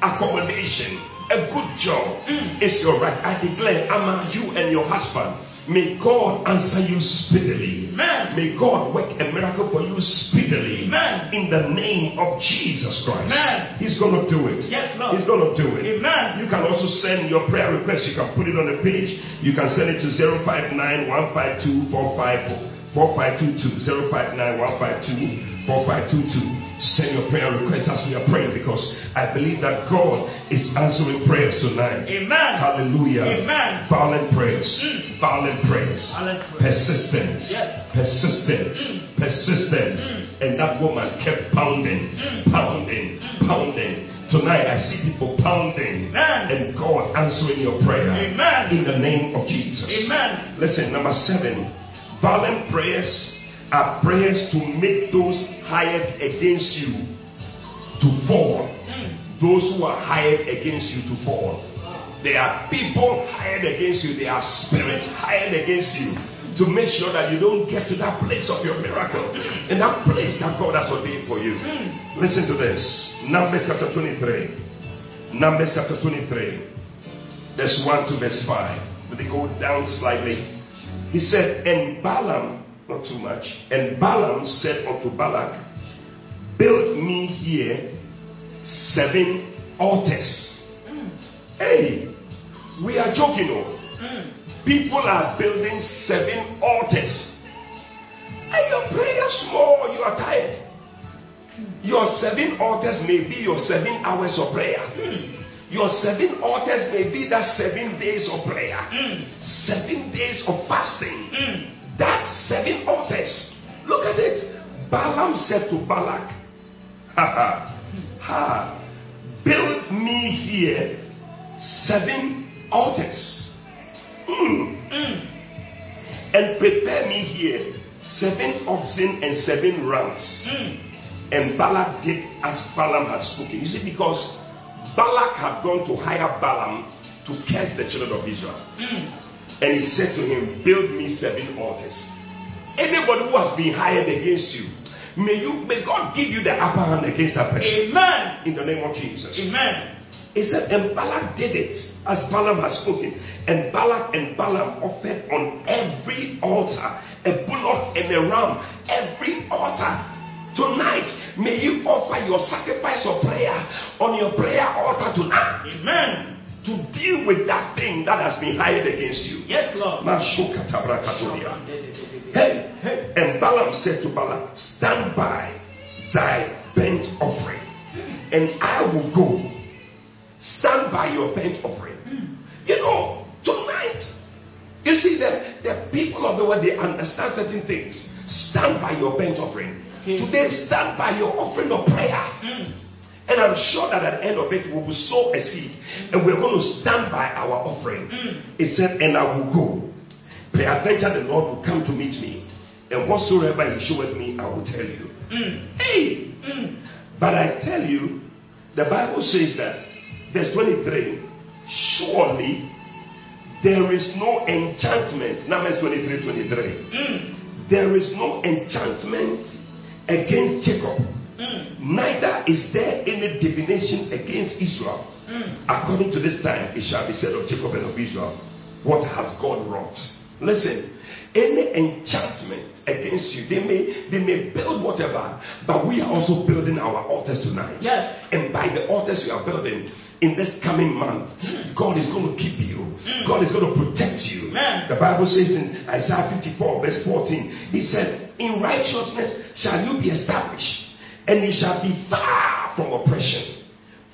Accommodation, a good job mm. is your right. I declare, Amma, you and your husband, may God answer you speedily. Amen. May God work a miracle for you speedily. Amen. In the name of Jesus Christ. Amen. He's going to do it. Yes, Lord. He's going to do it. Amen. You can also send your prayer request. You can put it on the page. You can send it to 059 152 4522 059 152 4522. Send your prayer request as we are praying because I believe that God is answering prayers tonight. Amen. Hallelujah. Amen. Violent prayers. Mm. Violent prayers. Violent prayers. Persistence. Yes. Persistence. Mm. Persistence. Mm. And that woman kept pounding, mm. pounding, pounding. Tonight I see people pounding Amen. and God answering your prayer Amen. in the name of Jesus. Amen. Listen, number seven, violent prayers are prayers to make those hired against you to fall. Those who are hired against you to fall. There are people hired against you, there are spirits hired against you to make sure that you don't get to that place of your miracle, in that place that God has ordained for you. Listen to this Numbers chapter 23. Numbers chapter 23. Verse 1 to verse 5. Let me go down slightly. He said, And Balaam, not too much, and Balaam said unto Balak, Build me here seven altars. Mm. Hey, we are joking. Oh. Mm. People are building seven altars. And your prayer small, you are tired. Mm. Your seven altars may be your seven hours of prayer. Your seven altars may be that seven days of prayer, seven days of fasting. That seven altars. Look at it. Balaam said to Balak, ha ha, ha, build me here seven altars. Mm. mm. And prepare me here seven oxen and seven rams. Mm. And Balak did as Balaam had spoken. You see, because Balak had gone to hire Balaam to curse the children of Israel. Mm. And he said to him, Build me seven altars. Anybody who has been hired against you, may you may God give you the upper hand against that person. Amen. In the name of Jesus. Amen. He said, and Balak did it as Balaam has spoken. And Balak and Balaam offered on every altar a bullock and a ram. Every altar. Tonight, may you offer your sacrifice of prayer on your prayer altar tonight Amen. To deal with that thing that has been hired against you. Yes, Lord. Hey, hey. And Balaam said to Balak, Stand by thy burnt offering, and I will go. Stand by your burnt offering. You know, tonight, you see, the, the people of the world, they understand certain things. Stand by your burnt offering. Okay. Today, stand by your offering of prayer. And I'm sure that at the end of it, we will sow a seed and we're going to stand by our offering. Mm. He said, And I will go. Peradventure the Lord will come to meet me. And whatsoever he showeth me, I will tell you. Mm. Hey! Mm. But I tell you, the Bible says that, verse 23, surely there is no enchantment. Numbers 23 23. There is no enchantment against Jacob, Mm. neither is there any divination against Israel. Mm. According to this time, it shall be said of Jacob and of Israel, What has God wrought? Listen, any enchantment against you, they may they may build whatever, but we are also building our altars tonight. Yes. And by the altars we are building in this coming month, mm. God is going to keep you. God is going to protect you. Amen. The Bible says in Isaiah 54, verse 14, He said, In righteousness shall you be established, and you shall be far from oppression,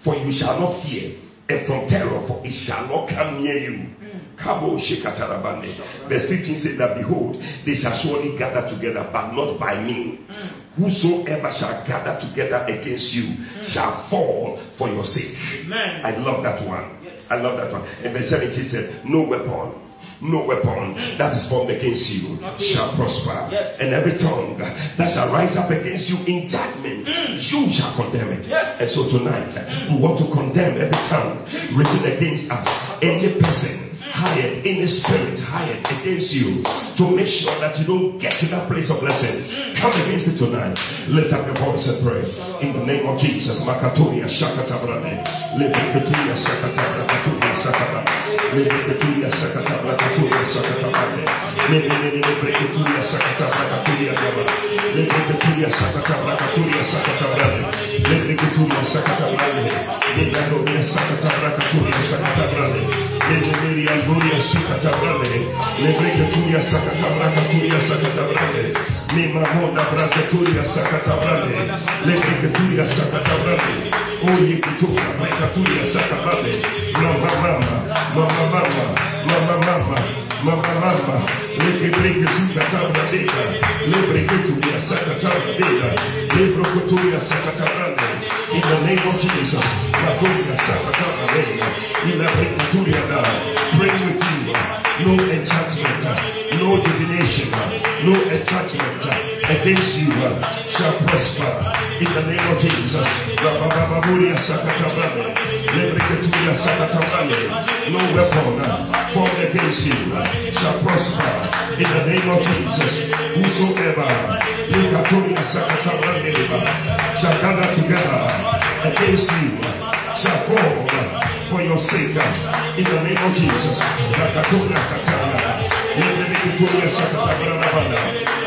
for you shall not fear, and from terror, for it shall not come near you. Hmm. Kabo shekatarabande. Hmm. Verse 15 says that behold, they shall surely gather together, but not by me. Hmm. Whosoever shall gather together against you shall fall for your sake. Amen. I love that one. Yes. I love that one. And verse 17 said, No weapon, no weapon that is formed against you Okay. shall prosper. Yes. And every tongue that shall rise up against you in judgment, mm. you shall condemn it. Yes. And so tonight, we want to condemn every tongue written against us, any person hired, any spirit hired against you to make sure that you don't get to that place of blessing. Come against it tonight. Lift up your voice and pray. In the name of Jesus. Makatoria Shakatabrane. Lebekaturia Shakatabraturia Sakata. Lebekaturia Sakatabraturia Sakatabrane. Lebekaturia Sakatabraturia Gaba. Lebekaturia Sakatabraturia Sakatabrane. Lebekaturia Sakatabrane. Lebekaturia Sakatabraturia Sakatabrane. Lebekaturia Gloria Sakatabrane. Lebekaturia Sakatabraturia Sakatabrane. Mimamona Brakaturia Sakatabrane. Lebekaturia Sakatabrane. Oye Kituka Brakaturia Sakatabrane. Mama Mama. Mama Mama. Mama Mama. Mama Mama. Lebreke Sakatabrane. Lebrekaturia Sakatabrane. Lebrokoturia Sakatabrane. In the name of Jesus. In the Brekaturia da. Pray with you. No enchantment, no divination, no enchantment against you shall prosper. In the name of Jesus. Rabababuria Sakatabrane. No weapon formed against you shall prosper. In the name of Jesus. Whosoever shall gather together against you shall fall for your sake. In the name of Jesus.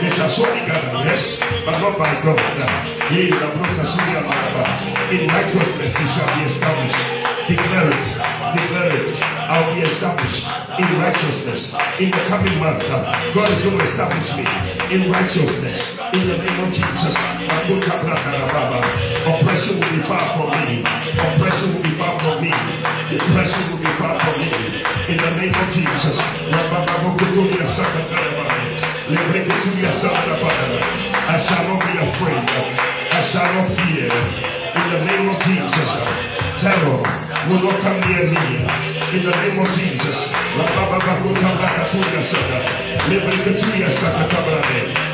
They shall surely gather, yes, but not by God. In righteousness he shall be established. Declare it. Declare it. I'll be established in righteousness. In the coming month, God is going to establish me in righteousness. In the name of Jesus. Oppression will be far from me. Oppression will be far from me. Depression will be far from me. In the name of Jesus. I shall not be afraid. I shall not fear. In the name of Jesus. Terror will not come near me. In the name of Jesus.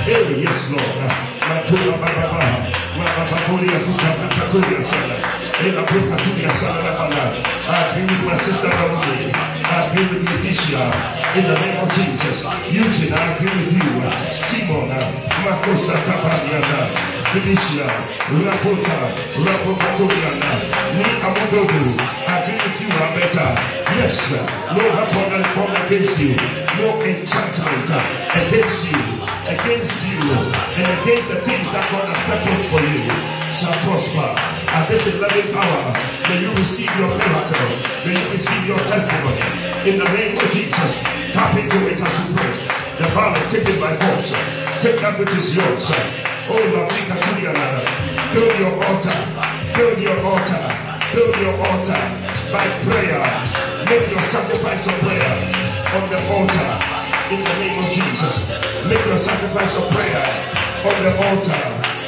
Yes, Lord. I with my sister. I with. In the name of Jesus. Eugene, I agree with you. Simon, Makosa Tabariana, Felicia, Rapota, Rapopaturiana, me Amododu. I agree with you, Roberta. Yes, no weapon that formed against you, no enchantment against you, against you, and against the things that God has purposed for you shall prosper. At this 11th hour, may you receive your miracle, may you receive your testimony. In the name of Jesus, tap into it as you pray. The Father, take it by force. Take that which is yours. Oh, build your altar, build your altar, build your altar by prayer. Make your sacrifice of prayer on the altar in the name of Jesus. Make your sacrifice of prayer on the altar.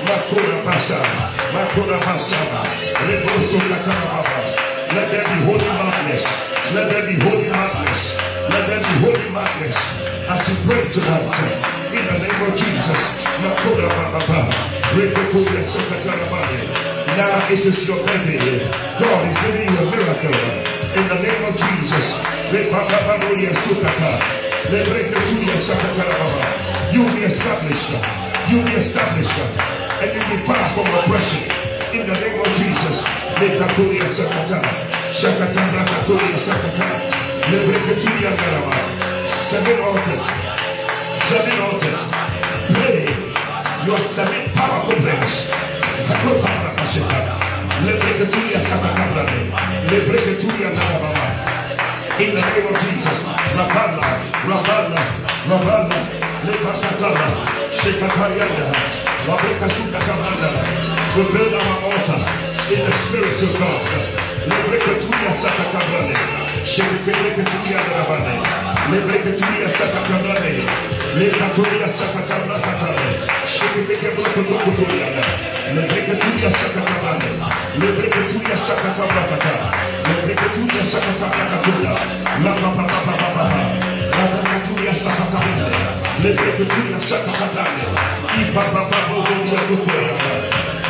Makura Pasha, Makura Kakarababa. Let there be holy madness. Let there be holy madness. Let there be holy madness. As you pray tonight, in the name of Jesus. Now it is your birthday. God is giving you a miracle. In the name of Jesus. Repakababuya Sukata. Lebreketuya Sakatarababa. You will be established. You will be established. And you will be far from oppression. In the name of Jesus. Lekatuya Sakata. Shakata Rakatuya Sakata. Lebreketuya Garaba. Seven altars. Seven altars. Pray your seven powerful prayers. Lebreketuya Sakata. Lebreketuya Garaba. In the name of Jesus. Rabana, Rabana, Rabana, Lepakatana, Shekatariana, Wabrekasukatana. We build our altar in the spirit of God. Lebrekatuya Sakatabrane, Shekatariya Rabane, Lebrekatuya Sakatabrane, Lekatuya Sakatabrane, Shekatariya Lebrekatuya Sakatabrane, Lebrekatuya Sakatabrane, Lebrekatuya Sakatabrane, Rabakatuya Sakatabrane, Lebrekatuya Sakatabrane, Ipapapaboya Kutoya, Rapapaboya Sakatabrane, Lebrekatuya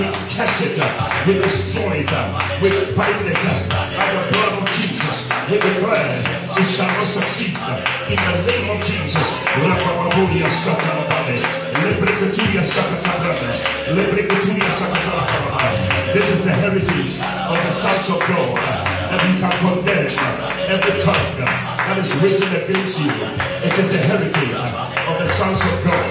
We catch it, we destroy it, we bind it by the blood of Jesus. We declare it shall not succeed in the name of Jesus. Rapababuya Satanabane, Lebreketuya Sakatabane, Lebreketuya Sakatabane. This is the heritage of the sons of God. And you can condemn every tongue that is written against you. It is the heritage of the sons of God.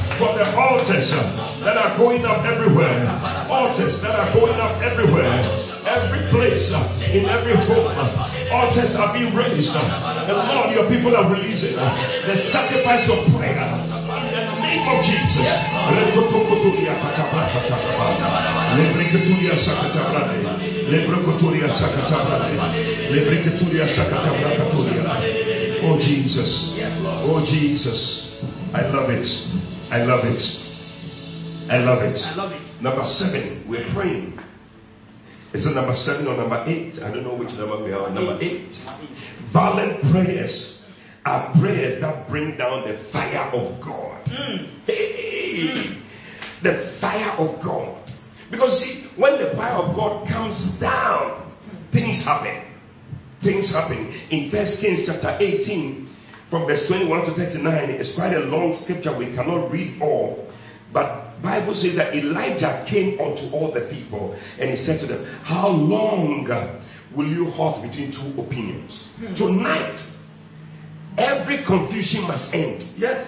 For the altars that are going up everywhere. Altars that are going up everywhere. Every place, in every home, altars are being raised. And Lord, your people are releasing the sacrifice of prayer in the name of Jesus. Oh Jesus. Oh Jesus. I love it. I love it. I love it. I love it. Number seven, we're praying. Is it number seven or number eight? I don't know which number we are. Number eight. Violent prayers are prayers that bring down the fire of God. Mm. Hey, mm. the fire of God. Because see, when the fire of God comes down, things happen. Things happen. In First Kings chapter 18, from verse 21 to 39, it's quite a long scripture. We cannot read all. But Bible says that Elijah came unto all the people and he said to them, How long will you halt between two opinions? Hmm. Tonight, every confusion must end. Yes.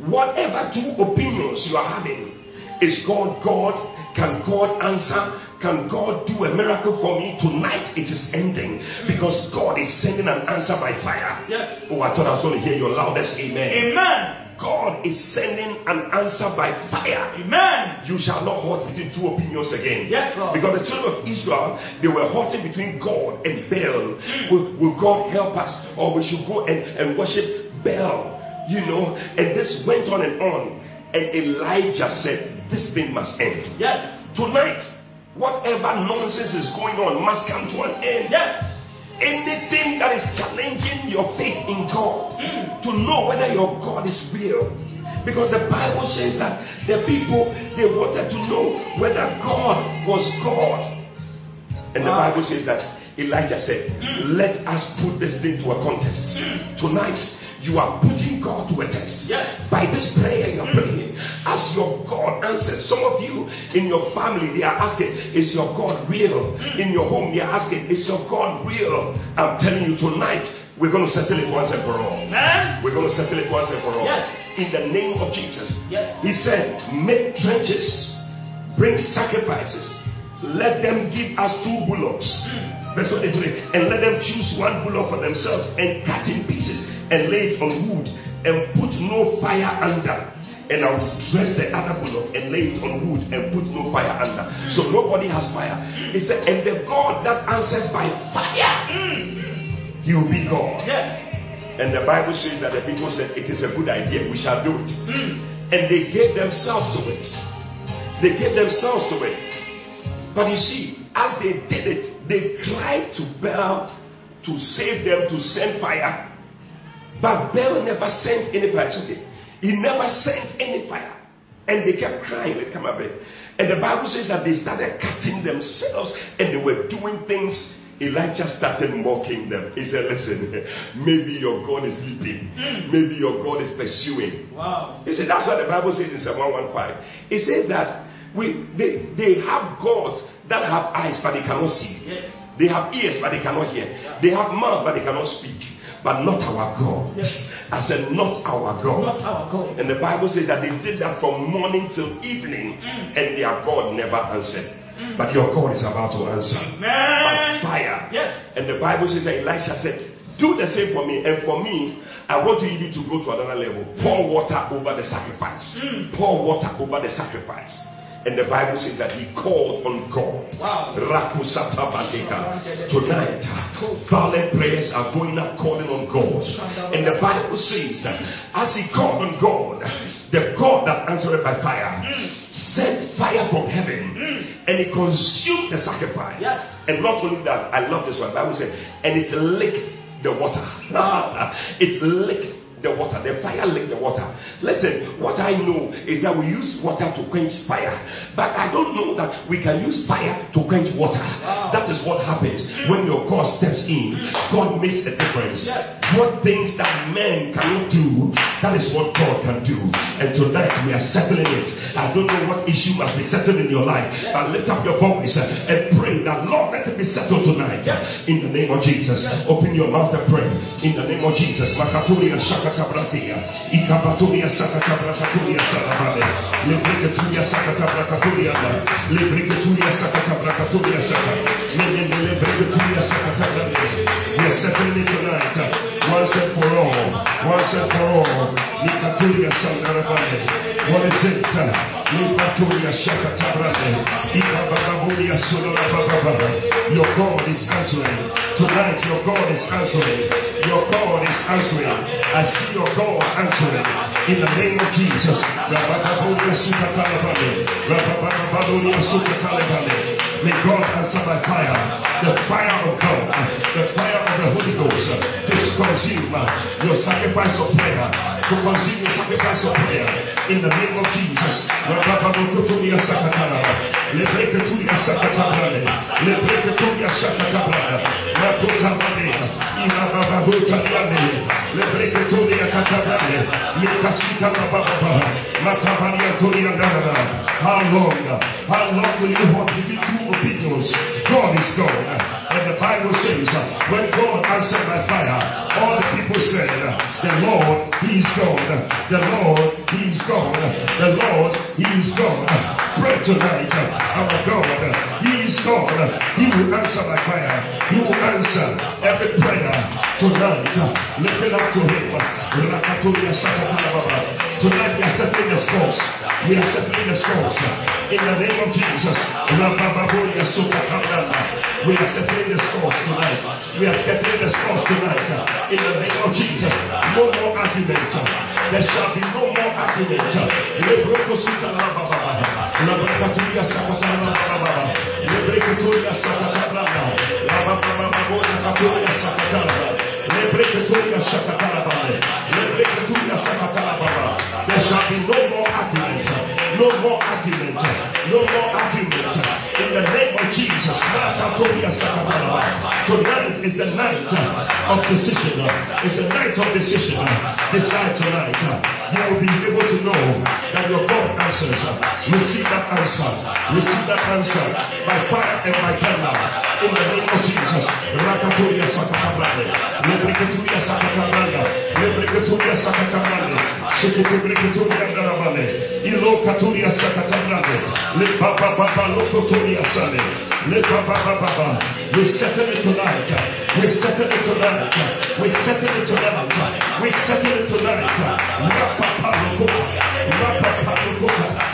Whatever two opinions you are having, is God God? Can God answer? Can God do a miracle for me? Tonight it is ending because God is sending an answer by fire. Yes. Oh, I thought I was going to hear your loudest amen. Amen. God is sending an answer by fire. Amen. You shall not halt between two opinions again. Yes, Lord. Because the children of Israel, they were halting between God and Baal. Hmm. Will, will God help us? Or we should go and, and worship Baal? You know, and this went on and on. And Elijah said, This thing must end. Yes. Tonight, whatever nonsense is going on must come to an end. Yes. Anything that is challenging your faith in God hmm. to know whether your God is real. Because the Bible says that the people they wanted to know whether God was God. And the Wow. Bible says that Elijah said, hmm. Let us put this thing to a contest. Hmm. Tonight, you are putting God to a test. Yes. By this prayer you're mm. praying, as your God answers. Some of you in your family, they are asking, Is your God real? Mm. In your home, they are asking, Is your God real? I'm telling you tonight, we're going to settle it once and for all. Amen. We're going to settle it once and for all. Yes. In the name of Jesus. Yes. He said, Make trenches, bring sacrifices, let them give us two bullocks. Mm. Verse 23. And let them choose one bullock for themselves and cut in pieces and lay it on wood and put no fire under. And I will dress the other bullock and lay it on wood and put no fire under. So nobody has fire. He said, And the God that answers by fire, he will be God. Yes. And the Bible says that the people said, It is a good idea, we shall do it. Mm. And they gave themselves to it. They gave themselves to it. But you see, as they did it, they cried to Baal to save them, to send fire. But Baal never sent any fire. Okay. He never sent any fire. And they kept crying, they come up. And the Bible says that they started cutting themselves and they were doing things. Elijah started mocking them. He said, Listen, maybe your God is sleeping. Mm. Maybe your God is pursuing. Wow. You see, that's what the Bible says in Psalm 115. It says that we they, they have gods that have eyes but they cannot see. Yes. They have ears but they cannot hear. They have mouth but they cannot speak. But not our God. Yes. I said, not our God. Not our God. And the Bible says that they did that from morning till evening, mm. and their God never answered. Mm. But your God is about to answer by fire. Yes. And the Bible says that Elisha said, Do the same for me. And for me, I want you to go to another level. Mm. Pour water over the sacrifice. Pour water over the sacrifice. And the Bible says that he called on God. Wow. Tonight, violent prayers are going up calling on God. And the Bible says that as he called on God, the God that answered by fire sent fire from heaven and it consumed the sacrifice. Yes. And not only that, I love this one. The Bible said, and it licked the water. It licked the water. The fire licked the water. Listen, what I know is that we use water to quench fire, but I don't know that we can use fire to quench water. Wow. That is what happens when your God steps in. God makes a difference. Yes. What things that men cannot do, that is what God can do. And tonight we are settling it. I don't know what issue must be settled in your life, but lift up your voice and pray that Lord let it be settled tonight. In the name of Jesus, open your mouth and pray. In the name of Jesus, Makaturia Shakatabratia, Ikapaturia Sakatabraturia Sarabale, Lebrikaturia Sakatabraturia, Lebrikaturia Sakatabraturia Shaka, Lebrikaturia Sakatabraturia. We are settling it tonight, once and for all. Once and for all. Nikaturia Sandarabande. What is it? Nikaturia Shakatabrande. Ikabababuria Solarababa. Your God is answering. Tonight, your God is answering. Your God is answering. I see your God answering. In the name of Jesus. Rabababuria Sukatalabande. Rabababuria Sukatalabande. May God answer by fire. The fire of God. The fire of the Holy Ghost. To consume uh, your sacrifice of prayer. To consume your sacrifice of prayer. In the name of Jesus. How long? How long will you walk between two opinions? God is God. And the Bible says, uh, when God answered by fire, all the people said, The Lord, He is God. The Lord, He is God. The Lord, He is God. Pray tonight, our God, He is God. He will answer by fire. He will answer every prayer tonight. Lift it up to Him. Tonight we are settling the scores. We are settling the scores. In the name of Jesus. We are settling the scores tonight. We are settling the scores tonight. In the name of Jesus. No more argument. There shall be no more argument. Lebroko Sutalababa. Rabakaturia Sakatalababa. Lebrekoturia Sakatalababa. Rabababoria Katuria Sakatalababa. Lebrekoturia Sakatalababa. Lebrekoturia Sakatalababa. There shall be no more argument. No more argument. No more argument. Jesus. Tonight is the night of decision. It's the night of decision. Decide tonight. You will be able to know that your God answers. Receive that answer. Receive that answer by fire and by thunder. In the name of Jesus. Rakatoria Sakatabrande. Lebreketuria Sakatabranda. Lebreketuria Sakatabrande. Sheketebreketuria Darabale. Ilo Katuria Sakatabrande. Le Baba Baba Lokoturia Sale. Le Baba Baba. We settle it tonight. We settle it tonight. We settle it tonight. We settle it tonight. Rapapa Lokota. Rapapa Lokota.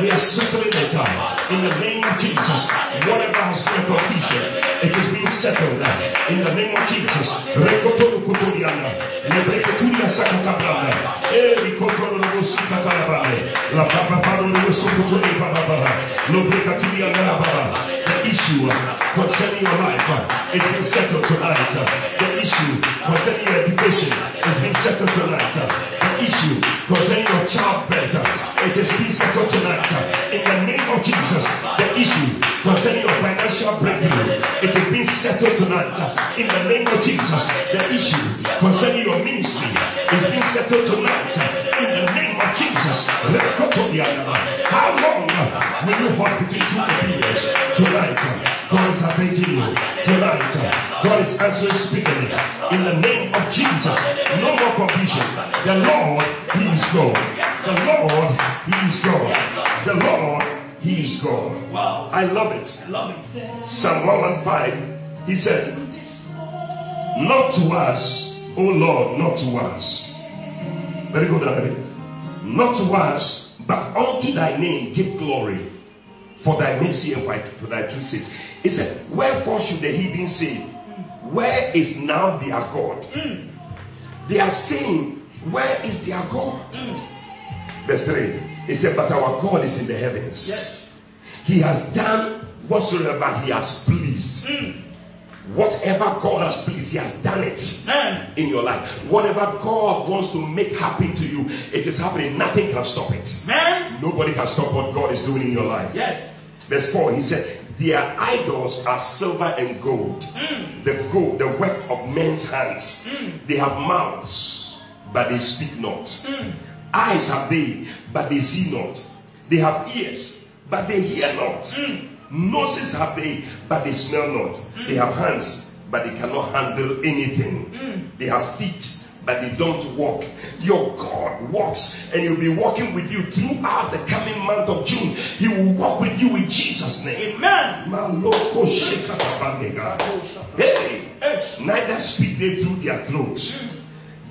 we are settling it in the name of Jesus. Whatever has been confusion, it is being settled in the name of Jesus. The issue concerning your life is being settled tonight. The issue concerning your education is being settled tonight. The issue concerning your childbirth, Jesus, the issue concerning your financial breakthrough, it is being settled tonight. In the name of Jesus, the issue concerning your ministry is being settled tonight. In the name of Jesus, how long will you hold between two opinions? Tonight, God is avenging you. Tonight, God is answering speedily. In the name of Jesus, no more confusion. The Lord, He is God. The Lord, He is God. The Lord, He is God. Wow. I love it. I Love it. Psalm 115, He said, Not to us, O Lord, not to us. Very good, David. Not to us, but unto thy name give glory. For thy mercy and for thy true sake. He said, Wherefore should the heathen say, Where is now their God? Mm. They are saying, Where is their God? Mm. Verse 3. He said, But our God is in the heavens. Yes. He has done whatsoever he has pleased. Hmm. Whatever God has pleased, He has done it Man. in your life. Whatever God wants to make happen to you, it is happening. Nothing can stop it. Man. Nobody can stop what God is doing in your life. Yes. Verse 4, he said, Their idols are silver and gold, hmm. the gold, the work of men's hands. Hmm. They have mouths, but they speak not. Eyes have they, but they see not. They have ears, but they hear not. Hmm. Noses have they, but they smell not. Hmm. They have hands, but they cannot handle anything. Hmm. They have feet, but they don't walk. Your God walks, and He'll be walking with you throughout the coming month of June. He will walk with you in Jesus' name. Amen. Hey, neither speak they through their throats.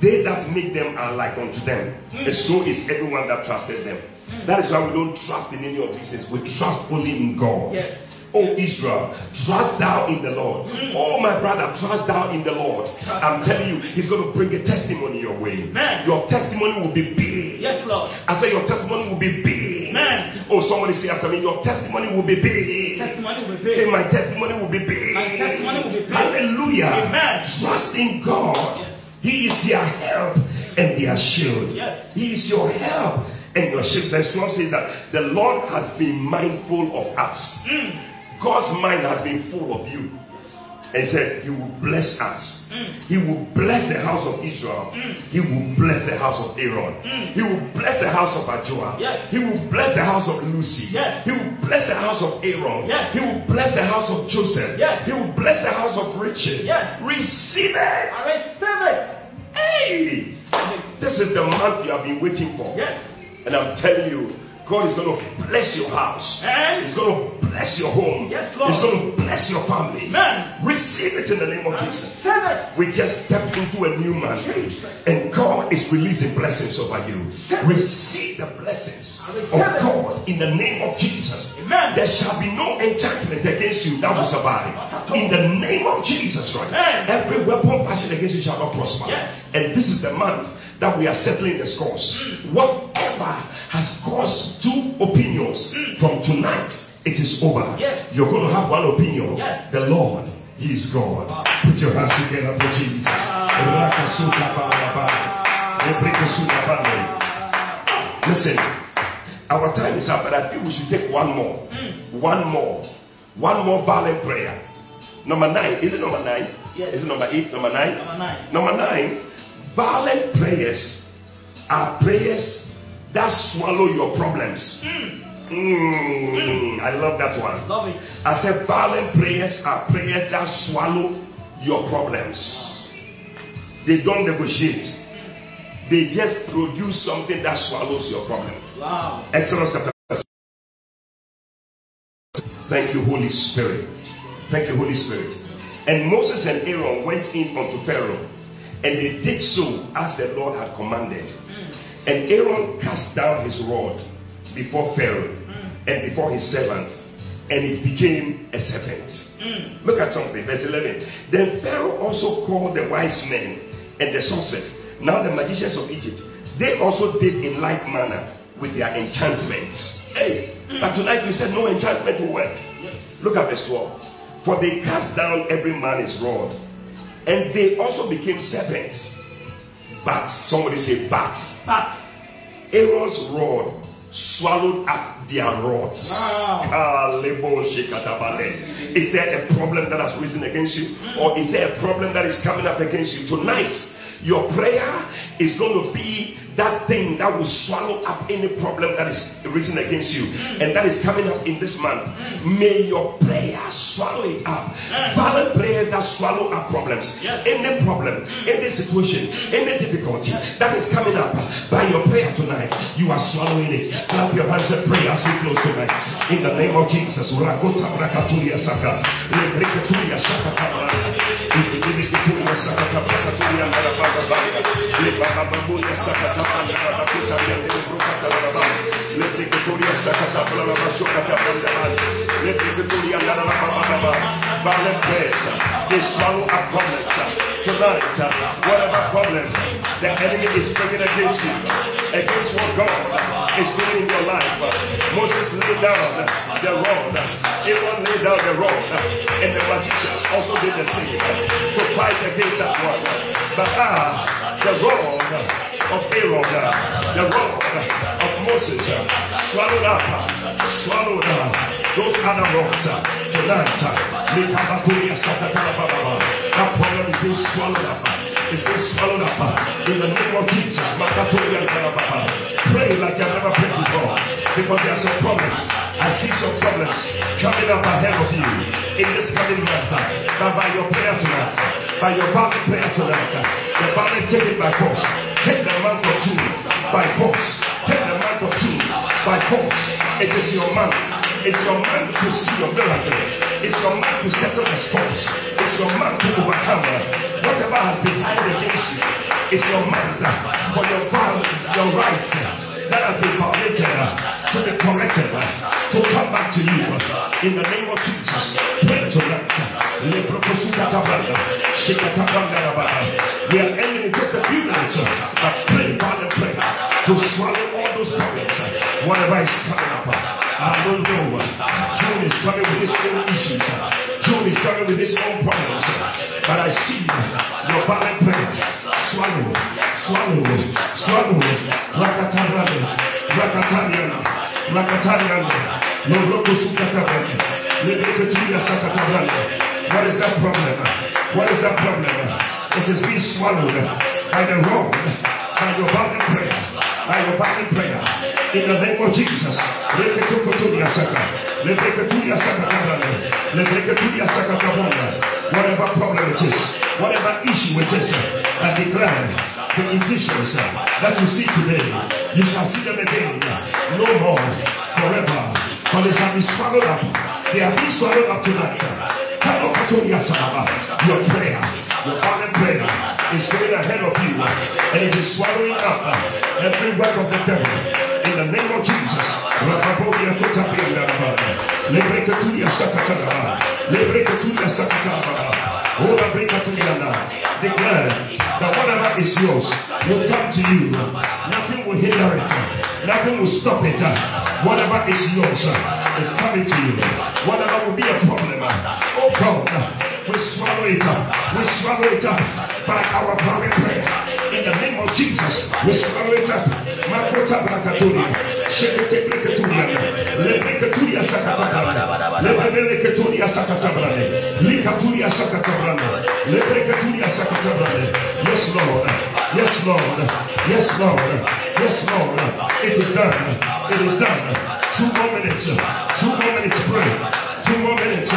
They that make them are like unto them, hmm. and so is everyone that trusted them. Hmm. That is why we don't trust in any of these things. We trust only in God. Yes. Oh Israel, trust thou in the Lord. Hmm. Oh my brother, trust thou in the Lord. I'm telling you, He's going to bring a testimony your way. Amen. Your testimony will be big. Yes, Lord. I say your testimony will be big. Man. Oh, somebody say after me, your testimony will be big. Testimony will be big. Say, my testimony will be big. My testimony will be big. Hallelujah. Amen. Trust in God. Yes. He is their help and their shield. Yes. He is your help and your shield. Verse 12 says that the Lord has been mindful of us. Mm. God's mind has been full of you. And he said, He will bless us. Mm. He will bless the house of Israel. He will bless the house of Aaron. He will bless the house of Ajua. Yes. He will bless the house of Lucy. Yes. He will bless the house of Aaron. Yes. He will bless the house of Joseph. Yes. He will bless the house of Richard. Yes. Receive it. I receive it. Hey! This is the month you have been waiting for. Yes. And I'm telling you, God is going to bless your house. And He's going to bless your home. Yes, Lord. He's going to bless your family. Amen. Receive it in the name of I Jesus. We just stepped into a new month. Jesus. And God is releasing blessings over you. Receive the blessings of. God in the name of Jesus. Amen. There shall be no enchantment against you that will survive. In the name of Jesus Christ. Amen. Every weapon fashioned against you shall not prosper. Yes. And this is the month that we are settling the scores. Whatever has caused two opinions from tonight, it is over. Yes. You're going to have one opinion. Yes. The Lord, He is God. Put your hands together for Jesus. Listen, our time is up, but I think we should take one more. Hmm. One more. One more violent prayer. Number nine. Is it number nine? Yes. Is it number eight? Number nine? Number nine. Number nine. Violent prayers are prayers that swallow your problems. Mm, I love that one. Love it. I said, violent prayers are prayers that swallow your problems. They don't negotiate. They just produce something that swallows your problem. Wow. Exodus chapter. Thank you, Holy Spirit. Thank you, Holy Spirit. And Moses and Aaron went in unto Pharaoh, and they did so as the Lord had commanded. Hmm. And Aaron cast down his rod before Pharaoh hmm. and before his servants, and it became a serpent. Hmm. Look at something, verse 11. Then Pharaoh also called the wise men and the sorcerers, now the magicians of Egypt. They also did in like manner with their enchantments. Hey, but tonight we said no enchantment will work. Look at verse 12. For they cast down every man his rod, and they also became serpents. But somebody say, but But Aaron's rod swallowed up their rods. Wow. Is there a problem that has risen against you? Hmm. Or is there a problem that is coming up against you? Tonight, your prayer is going to be that thing that will swallow up any problem that is risen against you mm. and that is coming up in this month. Mm. May your prayer swallow it up. Mm. Violent prayers that swallow up problems. Any problem, any situation, any difficulty that is coming up by your prayer tonight, you are swallowing it. Clap your hands and pray as we close tonight. In the name of Jesus. Saka. Violent prayers. They swallow up problems. Tonight, whatever problem the enemy is bringing against you, against what God is doing in your life. Moses laid down the rod, Aaron laid down the rod, and the magicians also did the same to fight against that one. But ah, the rod of Aaron, the rod of Moses, swallowed up, swallowed up those other rods tonight. That problem is being swallowed up. is being swallowed up in the name of Jesus. Pray like you've never prayed before because there are some problems. I see some problems coming up ahead of you in this coming month. But by your prayer tonight, by your family prayer tonight, the family take it by force. Take the month of June by force. Take the month of June by force. It is your month. It's your month to see your miracle. It's your month to settle the scores. It's your month to overcome whatever has been hiding against you. It's your month for your your rights that has been violated uh, to be corrected, uh, to come back to you uh, in the name of Jesus. Pray tonight. We are ending just a few minutes, but pray, Father, pray to swallow all those problems, whatever is coming up. I don't know. June is coming with his own issues. June is coming with his own problems. But I see your violent prayer. Swallow, swallow, swallow. Rakatarane, Rakatariana, Rakatariana. No loco sukatabane. Lebeketuya sakatabane. What is that problem? What is that problem? It is being swallowed by the wrong, by your violent prayer, by your violent prayer. In the name of Jesus. Whatever problem it is, whatever issue it is, I declare the conditions that you see today, you shall see them again. No more, forever. For they shall be swallowed up. They are being swallowed up tonight. Your prayer, your violent prayer is going ahead of you and it is swallowing up every work of the devil. In the name of Jesus. Declare that whatever is yours will come to you. Nothing will hinder it. Nothing will stop it. Whatever is yours is coming to you. Whatever will be a problem. Oh God, we swallow it up. We swallow it up by our private prayer. In the name of Jesus, we swallow it up. Makota brakaturia. Shekete brekaturia. Lebrekaturia sakatabrane. Lebrekaturia sakatabrane. Likaturia sakatabrane. Lebrekaturia sakatabrane. Yes, Lord. Yes, Lord. Yes, Lord. Yes, Lord. It is done. It is done. Two more minutes. Two more minutes. Pray. Two more minutes.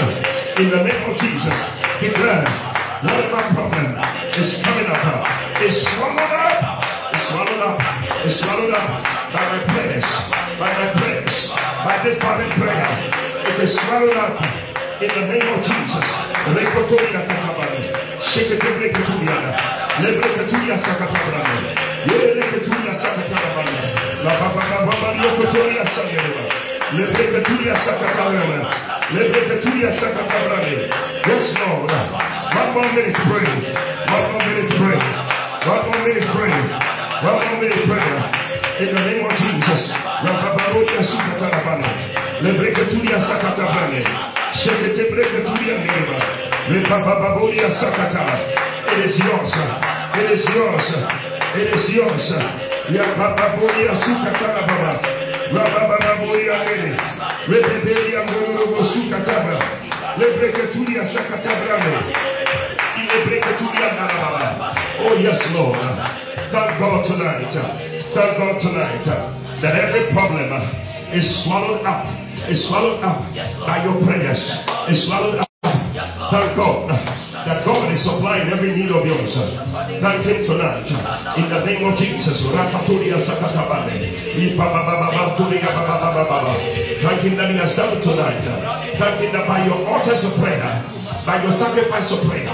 In the name of Jesus, declare whatever problem is coming up is swallowed up. Is swallowed up. Is swallowed up by my prayers. By my prayers. By this body prayer. It is swallowed up in the name of Jesus. Rekotoria katabane. Shekete breketuria. Lebreketuria sakatabrane. Yeleketuria sakatabrane. Sangereba. Lebreketuria sakatabrane. Yes, Lord. One more minute pray. One more minute pray. One more minute pray. One more minute prayer. In the name of Jesus. Rababarotia. It is yours. It is yours. It is yours. Yabababoria sukatana baba. Rabababoria nene. Rebebelia ngorobo sukataba. Lebreketuria sakatabrane. Lebreketuria nana Oh yes, Lord. Thank God tonight. Thank God tonight that every problem is swallowed up. Is swallowed up by your prayers. Is swallowed up. Thank God that God is supplying every need of yours. Thank Him tonight. In the name of Jesus. Thank Him that He has done tonight. Thank Him that by your altars of prayer, by your sacrifice of prayer,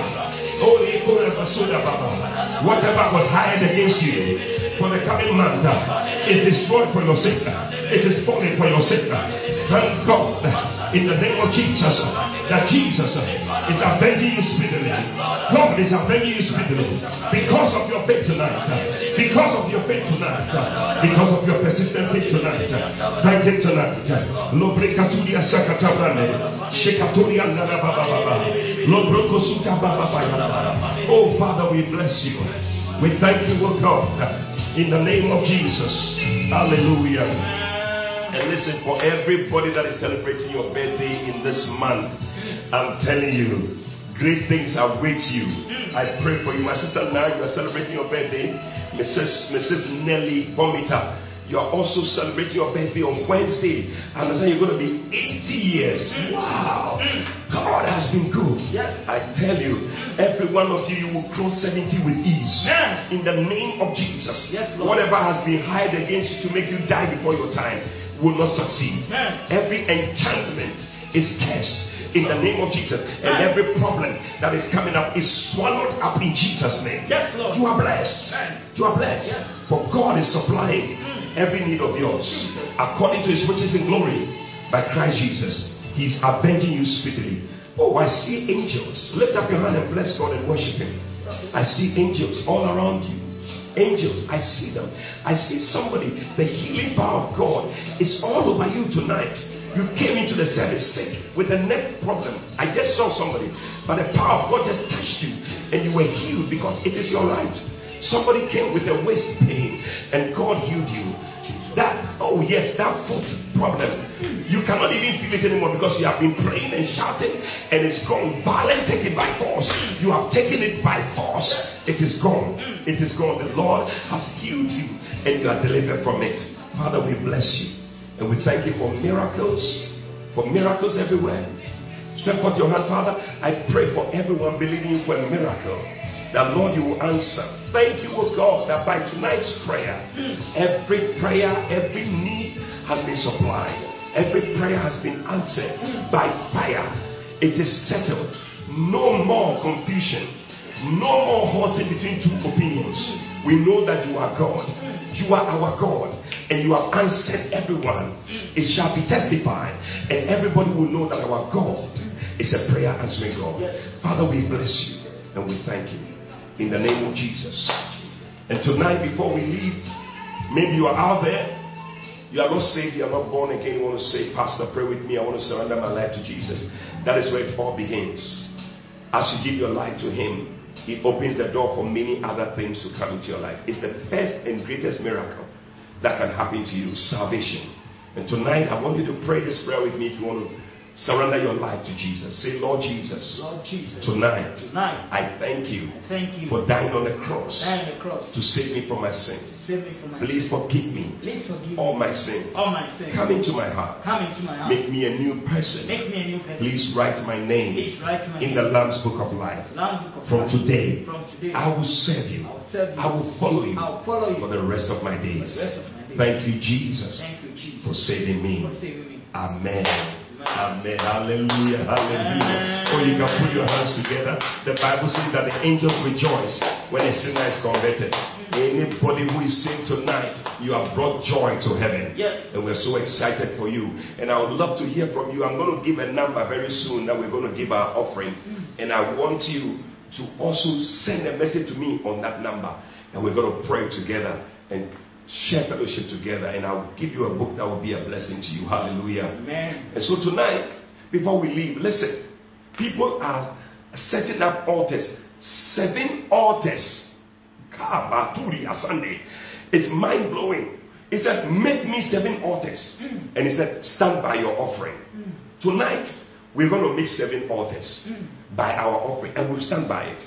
whatever was hired against you for the coming month is destroyed for your sake. It is falling for your sake. Thank God in the name of Jesus that Jesus is avenging you speedily. God is avenging you speedily because of your faith tonight. Because of your faith tonight. Because of your persistent faith tonight. Thank Him tonight. Lobrikaturia sakatabrane. Shekaturia narabababa. Lobrokosuka bababa. Oh, Father, we bless you. We thank you, oh God, in the name of Jesus. Hallelujah. And listen, for everybody that is celebrating your birthday in this month, I'm telling you, Great things await you. I pray for you. My sister, now you are celebrating your birthday. Mrs. Mrs. Nelly Bomita, you are also celebrating your birthday on Wednesday. And I you're going to be 80 years. Wow. God has been good. Yes. I tell you, every one of you, you will cross 70 with ease. Amen. In the name of Jesus. Yes. Whatever has been hired against you to make you die before your time will not succeed. Every enchantment is cursed in the name of Jesus. And every problem that is coming up is swallowed up in Jesus' name. Yes, Lord. You are blessed. You are blessed. Yes. For God is supplying every need of yours according to his riches in glory by Christ Jesus. He's avenging you speedily. Oh, I see angels. Lift up your hand and bless God and worship Him. I see angels all around you. Angels, I see them. I see somebody. The healing power of God is all over you tonight. You came into the service sick with a neck problem. I just saw somebody, but the power of God just touched you and you were healed because it is your right. Somebody came with a waist pain and God healed you. That, oh yes, that foot problem. You cannot even feel it anymore because you have been praying and shouting and it's gone. Violent, take it by force. You have taken it by force. It is gone. It is gone. The Lord has healed you and you are delivered from it. Father, we bless you and we thank you for miracles, for miracles everywhere. Stretch out your hand, Father. I pray for everyone believing for a miracle. That Lord, you will answer. Thank you, O God, that by tonight's prayer, every prayer, every need has been supplied. Every prayer has been answered by fire. It is settled. No more confusion. No more halting between two opinions. We know that you are God. You are our God. And you have answered everyone. It shall be testified. And everybody will know that our God is a prayer answering God. Father, we bless you and we thank you. In the name of Jesus. And tonight, before we leave, maybe you are out there, you are not saved, you are not born again, you want to say, Pastor, pray with me, I want to surrender my life to Jesus. That is where it all begins. As you give your life to Him, He opens the door for many other things to come into your life. It's the first and greatest miracle that can happen to you salvation. And tonight, I want you to pray this prayer with me if you want to surrender your life to Jesus. Say, Lord Jesus, Lord Jesus. tonight, Tonight, I thank you thank you for dying on the cross dying on the cross to save me from my sins. save me from my Please forgive me Please forgive all me my sins. all my sins. Come into my heart. Come into my heart. Make me a new person. Make me a new person. Please write my name Please write my in name the Lamb's Book of Life. Lamb book of From life. today, From today, I will serve you. I will serve you. I will follow you I will follow you for the rest of my for days. the rest of my days. Thank you, Jesus, Thank you, Jesus, for saving me. for saving me. Amen. Amen. Hallelujah. Hallelujah. Oh, you can put your hands together. The Bible says that the angels rejoice when a sinner is converted. Anybody who is saved tonight, you have brought joy to heaven. Yes. And we're so excited for you. And I would love to hear from you. I'm going to give a number very soon that we're going to give our offering. And I want you to also send a message to me on that number. And we're going to pray together and share fellowship together. And I'll give you a book that will be a blessing to you. Hallelujah. Amen. And so tonight, before we leave, listen. People are setting up altars. Seven altars. Sunday. It's mind blowing. He said, Make me seven altars. Hmm. And he said, Stand by your offering. Hmm. Tonight, we're going to make seven altars hmm. by our offering, and we'll stand by it.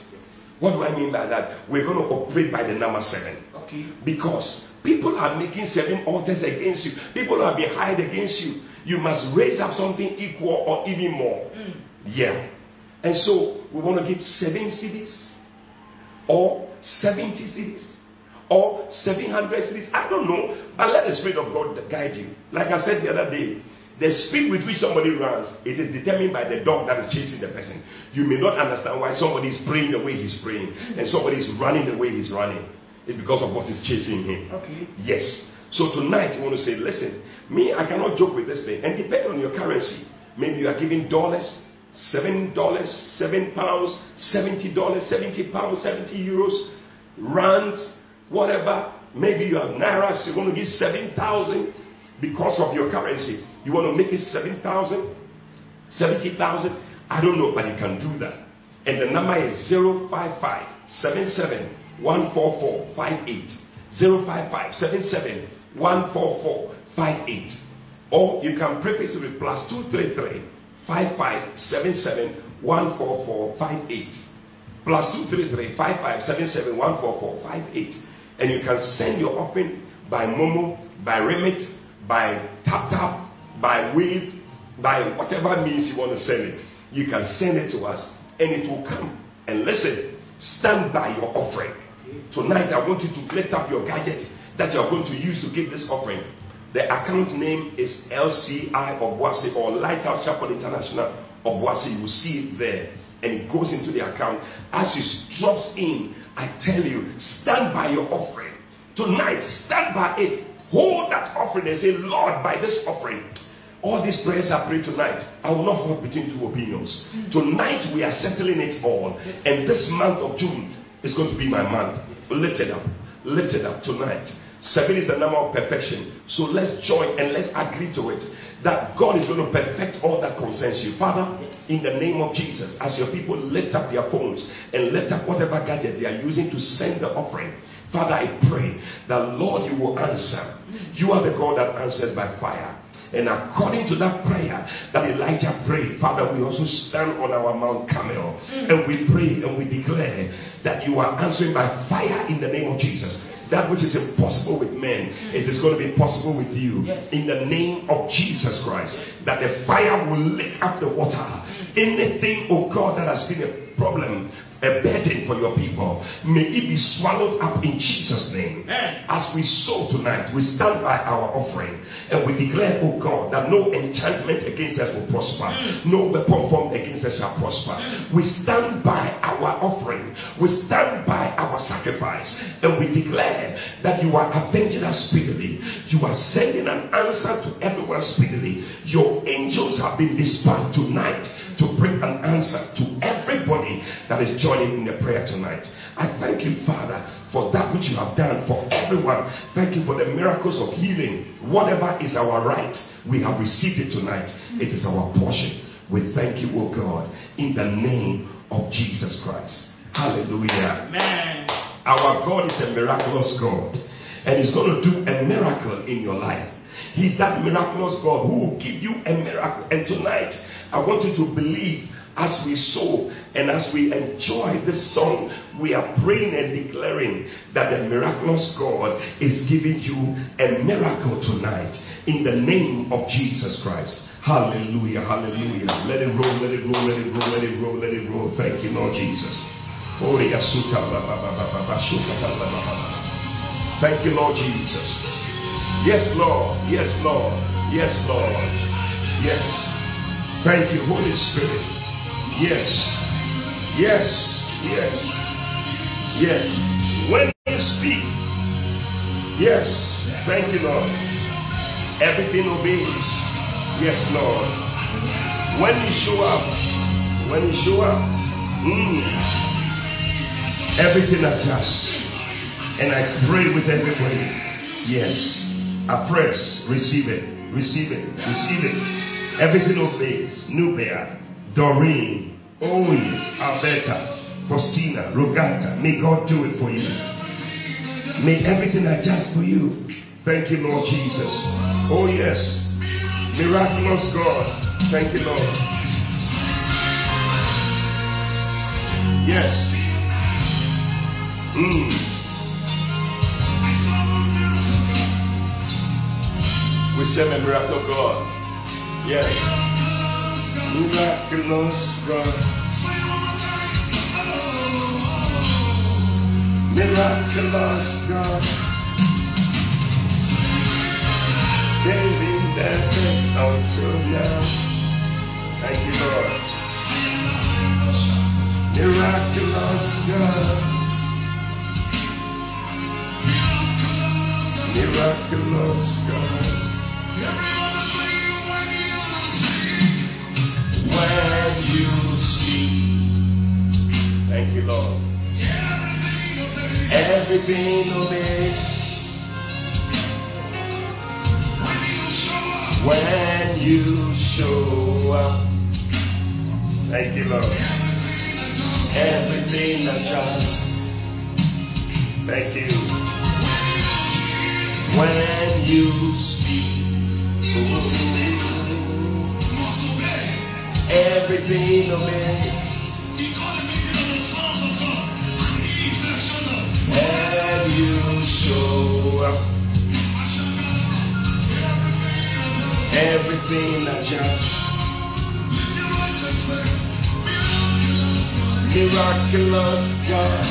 What do I mean by that? We're going to operate by the number seven. Okay. Because people are making seven altars against you. People are behind against you. You must raise up something equal or even more. Mm. Yeah. And so we want to give seven cities or 70 cities or 700 cities. I don't know. But let the Spirit of God guide you. Like I said the other day, the speed with which somebody runs, it is determined by the dog that is chasing the person. You may not understand why somebody is praying the way he's praying and somebody is running the way he's running. It's because of what is chasing him. Okay. Yes. So tonight you want to say, listen, me, I cannot joke with this thing. And depending on your currency, maybe you are giving dollars, seven dollars, seven pounds, seventy dollars, seventy pounds, seventy euros, rands, whatever. Maybe you have nairas, you want to give seven thousand because of your currency. You want to make it seven thousand, seventy thousand. I don't know, but you can do that. And the number is 055 77 144 58. 055 77 144 58. Or you can preface it with plus 233 5577 14458. Plus 233 5577 14458. And you can send your offering by Momo, by Remit, by Tap Tap, by Wave, by whatever means you want to send it. You can send it to us and it will come. And listen, stand by your offering. Tonight, I want you to lift up your gadget that you are going to use to give this offering. The account name is LCI Obuasi or Lighthouse Chapel International Obuasi. You will see it there. And it goes into the account. As it drops in, I tell you, stand by your offering. Tonight, stand by it. Hold that offering and say, Lord, by this offering, all these prayers I pray tonight, I will not hold between two opinions. Mm. Tonight we are settling it all. And this month of June is going to be my month. Lift it up. Lift it up tonight. Seven is the number of perfection. So let's join and let's agree to it that God is going to perfect all that concerns you. Father, in the name of Jesus, as your people lift up their phones and lift up whatever gadget they are using to send the offering, Father, I pray that Lord, you will answer. You are the God that answers by fire. And according to that prayer that Elijah prayed, Father, we also stand on our Mount Carmel hmm. and we pray and we declare that you are answering by fire in the name of Jesus. That which is impossible with men hmm. is going to be possible with you. Yes. In the name of Jesus Christ. That the fire will lick up the water. Hmm. Anything, oh God, that has been a problem a burden for your people. May it be swallowed up in Jesus' name. As we sow tonight, we stand by our offering and we declare, oh God, that no enchantment against us will prosper, mm. no weapon formed against us shall prosper. Mm. We stand by our offering, we stand by our sacrifice, and we declare that you are avenging us speedily. You are sending an answer to everyone speedily. Your angels have been dispatched tonight to bring an answer to everybody that is joining in the prayer tonight. I thank you, Father, for that which you have done for everyone. Thank you for the miracles of healing. Whatever is our right, we have received it tonight. It is our portion. We thank you, O God, in the name of Jesus Christ. Hallelujah. Amen. Our God is a miraculous God, and He's going to do a miracle in your life. He's that miraculous God who will give you a miracle. And tonight, I want you to believe as we sow and as we enjoy this song, we are praying and declaring that the miraculous God is giving you a miracle tonight in the name of Jesus Christ. Hallelujah, hallelujah. Let it roll, let it roll, let it roll, let it roll, let it roll. Thank you, Lord Jesus. Thank you, Lord Jesus. Yes, Lord. Yes, Lord. Yes, Lord. Yes. Thank you, Holy Spirit. Yes. Yes. Yes. Yes. When you speak, yes. Thank you, Lord. Everything obeys. Yes, Lord. When you show up, when you show up, mm, everything adjusts. And I pray with everybody. Yes. I press. Receive it. Receive it. Receive it. Everything obeys. Nubia, Doreen, always Alberta, Faustina, Rogata. May God do it for you. May everything adjust for you. Thank you, Lord Jesus. Oh, yes. Miraculous God. Thank you, Lord. Yes. Mm. We serve a miracle God. Yes. Miraculous God. Miraculous God. Saving that best until now. Thank you, Lord. Miraculous God. Miraculous God. When you speak. Thank you, Lord. Everything obeys. When you show up. Thank you, Lord. Everything adjusts. Thank you. When you speak. Every everything obeys. Of God, you show up everything miraculous God.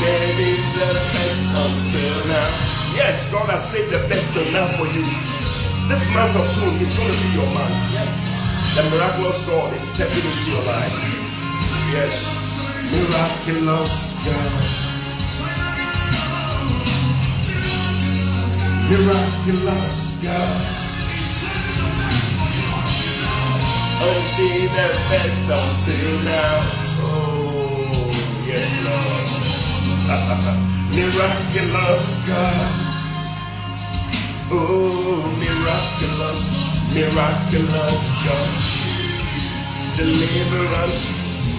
Saving the best until now. Yes, God has saved the best till now for you. This month of June is going to be your month. The miraculous God is stepping into your life. Yes, miraculous God. Miraculous God. Only the best until now. Oh, yes, Lord. miraculous God. Oh, miraculous, miraculous God. Deliverance,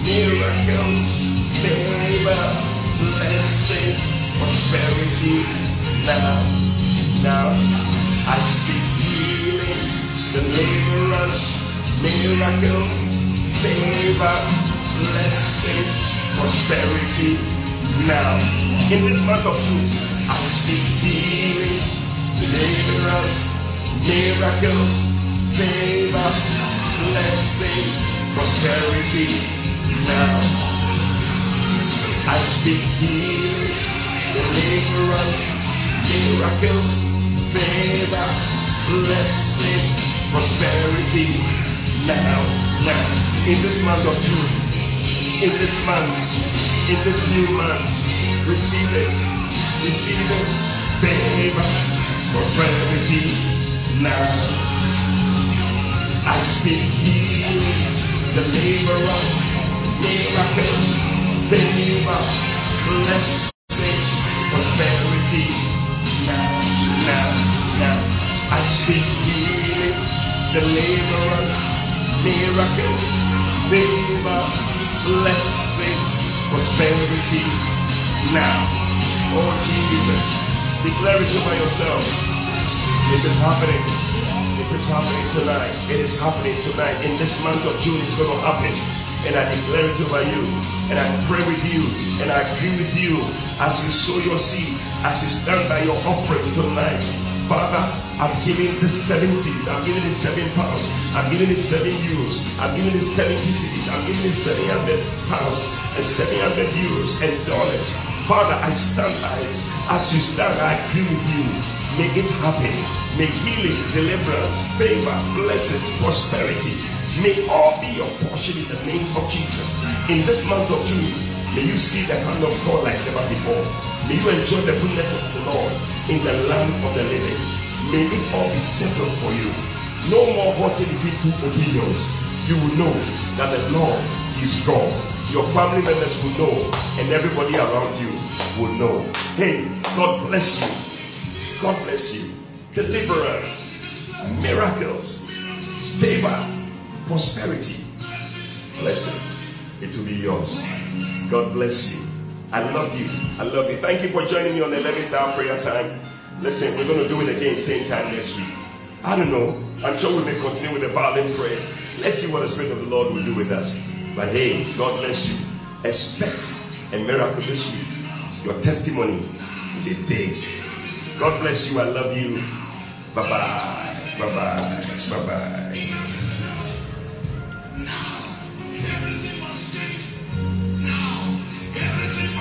miracles, favor, blessings, prosperity. Now, now, I speak healing, deliverance, miracles, favor, blessings, prosperity. Now, in this month of June, I speak healing, deliverance, miracles, favor, blessing, prosperity. Now, I speak healing, deliverance, miracles, favor, blessing, prosperity. Now, now, in this month of June, in this month, in this new month, receive it, receive it, favor, prosperity. Now, I speak healing, deliverance, miracles, favor, blessing, prosperity. Now, now, now, I speak healing, deliverance, miracles, favor, blessing, prosperity. Now, oh Jesus, declare it over yourself. It is happening. It is happening tonight. It is happening tonight. In this month of June, it's going to happen. And I declare it over you. And I pray with you. And I agree with you as you sow your seed, as you stand by your offering tonight. Father, I'm giving this seven seeds. I'm giving it seven pounds. I'm giving it seven euros. I'm giving it 70 cedis. I'm giving it 700 pounds and 700 euros and dollars. Father, I stand by it. As you stand, I agree with you. May it happen. May healing, deliverance, favor, blessings, prosperity, may all be your portion in the name of Jesus. In this month of June, may you see the hand of God like never before. May you enjoy the goodness of the Lord in the land of the living. May it all be settled for you. No more hurting between two opinions. You will know that the Lord is God. Your family members will know, and everybody around you will know. Hey, God bless you. God bless you. Deliverance, miracles, favor, prosperity, blessing. It will be yours. God bless you. I love you. I love you. Thank you for joining me on the 11th hour prayer time. Listen, we're going to do it again same time next week. I don't know. I'm sure we may continue with the violent prayers. Let's see what the Spirit of the Lord will do with us. But hey, God bless you. Expect a miracle this week. Your testimony will be big. God bless you. I love you. Bye bye. Bye bye. Bye bye. Now, everything must change. Now, everything